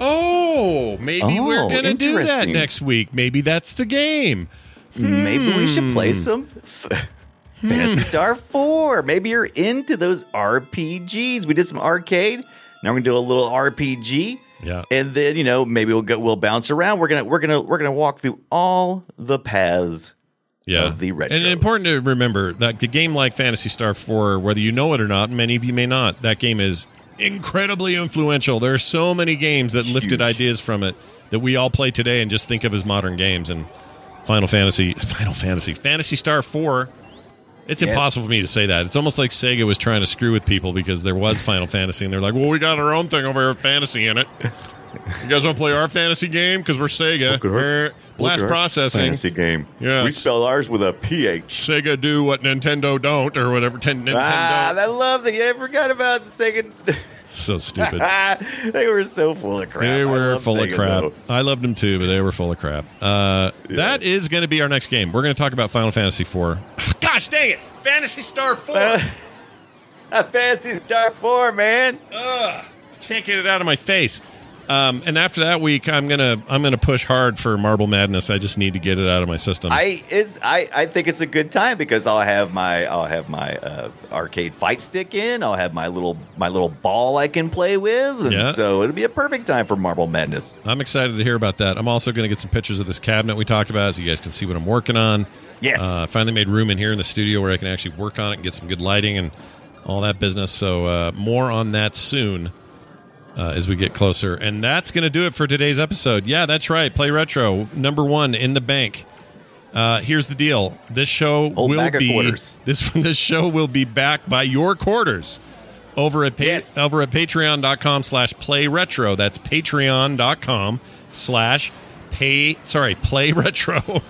Oh, maybe Oh, we're gonna do that next week. Maybe that's the game. Maybe we should play Hmm. some f- Phantasy Star 4. Maybe you're into those RPGs. We did some arcade. Now we're gonna do a little RPG. Yeah. And then, you know, maybe we'll go we'll bounce around. We're gonna we're gonna we're gonna walk through all the paths yeah. of the retros. And important to remember that the game like Phantasy Star 4, whether you know it or not, many of you may not, that game is incredibly influential. There are so many games that lifted ideas from it that we all play today and just think of as modern games. And Final Fantasy, Final Fantasy, Phantasy Star 4. It's Yes. impossible for me to say that. It's almost like Sega was trying to screw with people because there was Final Fantasy, and they're like, "Well, we got our own thing over here, fantasy in it. You guys want to play our fantasy game because we're Sega? Look at our- Look Blast at processing. fantasy game. Yeah, We spell ours with a PH. Sega do what Nintendo don't, or whatever. Ten, Nintendo. Ah, I love that. I forgot about the second. <laughs> so stupid. <laughs> they were so full of crap. They were love full of crap. though. I loved them too, but they were full of crap. Uh, That is going to be our next game. We're going to talk about Final Fantasy IV. <laughs> Gosh dang it! Phantasy Star Four. A Phantasy Star 4, man. Ugh, can't get it out of my face. Um, and after that week, I'm gonna I'm gonna push hard for Marble Madness. I just need to get it out of my system. I is I, I think it's a good time because I'll have my I'll have my uh, arcade fight stick in. I'll have my little my little ball I can play with. And Yeah. So it'll be a perfect time for Marble Madness. I'm excited to hear about that. I'm also going to get some pictures of this cabinet we talked about, so you guys can see what I'm working on. Yes. Uh, I finally made room in here in the studio where I can actually work on it and get some good lighting and all that business. So uh, more on that soon uh, as we get closer. And that's going to do it for today's episode. Yeah, that's right. Play retro number one in the bank. Uh, here's the deal. This show Old will be quarters. <laughs> this this show will be backed by your quarters over at pa- Yes. over at patreon.com slash play retro. That's patreon.com slash pay sorry, play retro. <laughs>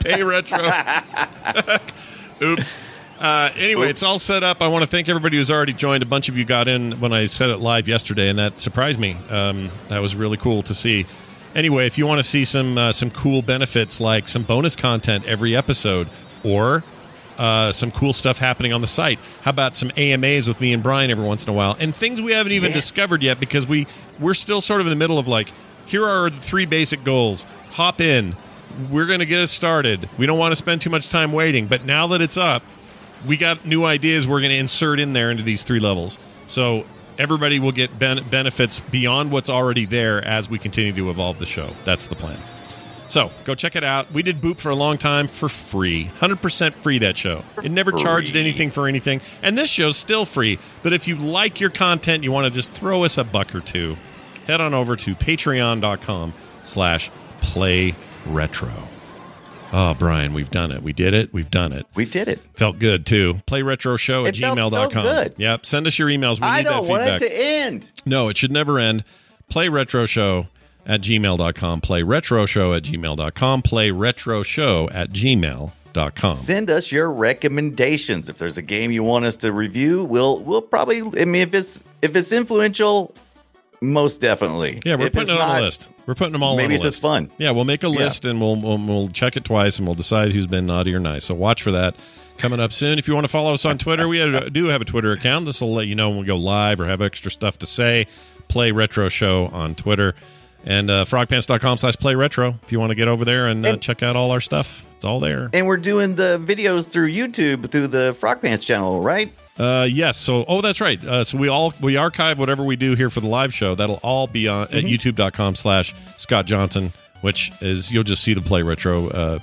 pay retro. <laughs> Oops. Uh, anyway, it's all set up. I want to thank everybody who's already joined. A bunch of you got in when I said it live yesterday, and that surprised me. Um, that was really cool to see. Anyway, if you want to see some uh, some cool benefits like some bonus content every episode, or uh, some cool stuff happening on the site, how about some AMAs with me and Brian every once in a while, and things we haven't even Yes. discovered yet because we we're still sort of in the middle of like, here are the three basic goals. Hop in. We're going to get us started. We don't want to spend too much time waiting, but now that it's up, we got new ideas we're going to insert in there into these three levels. So everybody will get ben- benefits beyond what's already there as we continue to evolve the show. That's the plan. So go check it out. We did Boop for a long time for free, 100% free that show. It never charged anything for anything. And this show's still free. But if you like your content, you want to just throw us a buck or two, head on over to patreon.com slash play retro. Oh, Brian, we've done it. We did it. We've done it. We did it. Felt good too. Play retro show at It felt so gmail.com. good. Yep. Send us your emails. We I need that don't want feedback. it to end. No, it should never end. Play retro show at gmail.com. Play retro show at gmail.com. Play retro show at gmail.com. Send us your recommendations. If there's a game you want us to review, we'll we'll probably. I mean, if it's if it's influential, most definitely. Yeah, we're If putting it on not, a list. We're putting them all maybe on a it's list. just fun. Yeah, we'll make a Yeah. list and we'll, we'll we'll check it twice and we'll decide who's been naughty or nice. So watch for that coming up soon. If you want to follow us on Twitter, we do have a Twitter account. This will let you know when we go live or have extra stuff to say. Play Retro Show on Twitter and uh, frogpants.com slash play retro if you want to get over there and, uh, And- check out all our stuff. It's all there. And we're doing the videos through YouTube through the Frog Pants channel, right? Uh, yes. So, oh, that's right. Uh, so we all we archive whatever we do here for the live show. That'll all be on Mm-hmm. at youtube.com slash Scott Johnson, which is you'll just see the play retro. Uh,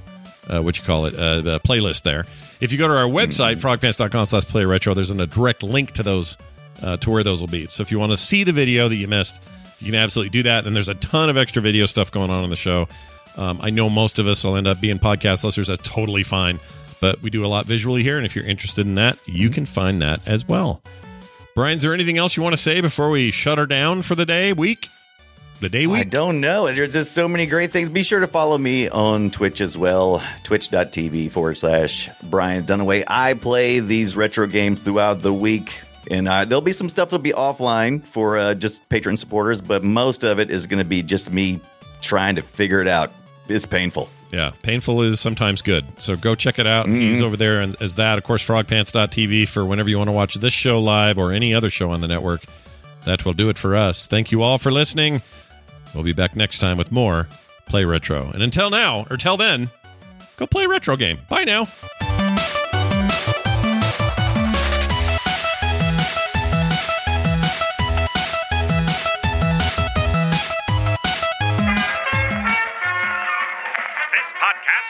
uh, what you call it? Uh, the playlist there. If you go to our website Mm-hmm. frogpants.com slash play retro, there's a direct link to those uh, to where those will be. So if you want to see the video that you missed, you can absolutely do that. And there's a ton of extra video stuff going on in the show. Um, I know most of us will end up being podcast listeners. That's totally fine. But we do a lot visually here, and if you're interested in that, you can find that as well. Brian, is there anything else you want to say before we shut her down for the day, week? The day week? I don't know. There's just so many great things. Be sure to follow me on Twitch as well. Twitch.tv forward slash Brian Dunaway. I play these retro games throughout the week. And uh, there'll be some stuff that'll be offline for uh, just patron supporters, but most of it is going to be just me trying to figure it out. It's painful. Yeah, painful is sometimes good. So go check it out. He's mm-hmm. over there and as that. Of course, frogpants.tv for whenever you want to watch this show live or any other show on the network. That will do it for us. Thank you all for listening. We'll be back next time with more Play Retro. And until now, or till then, go play a retro game. Bye now.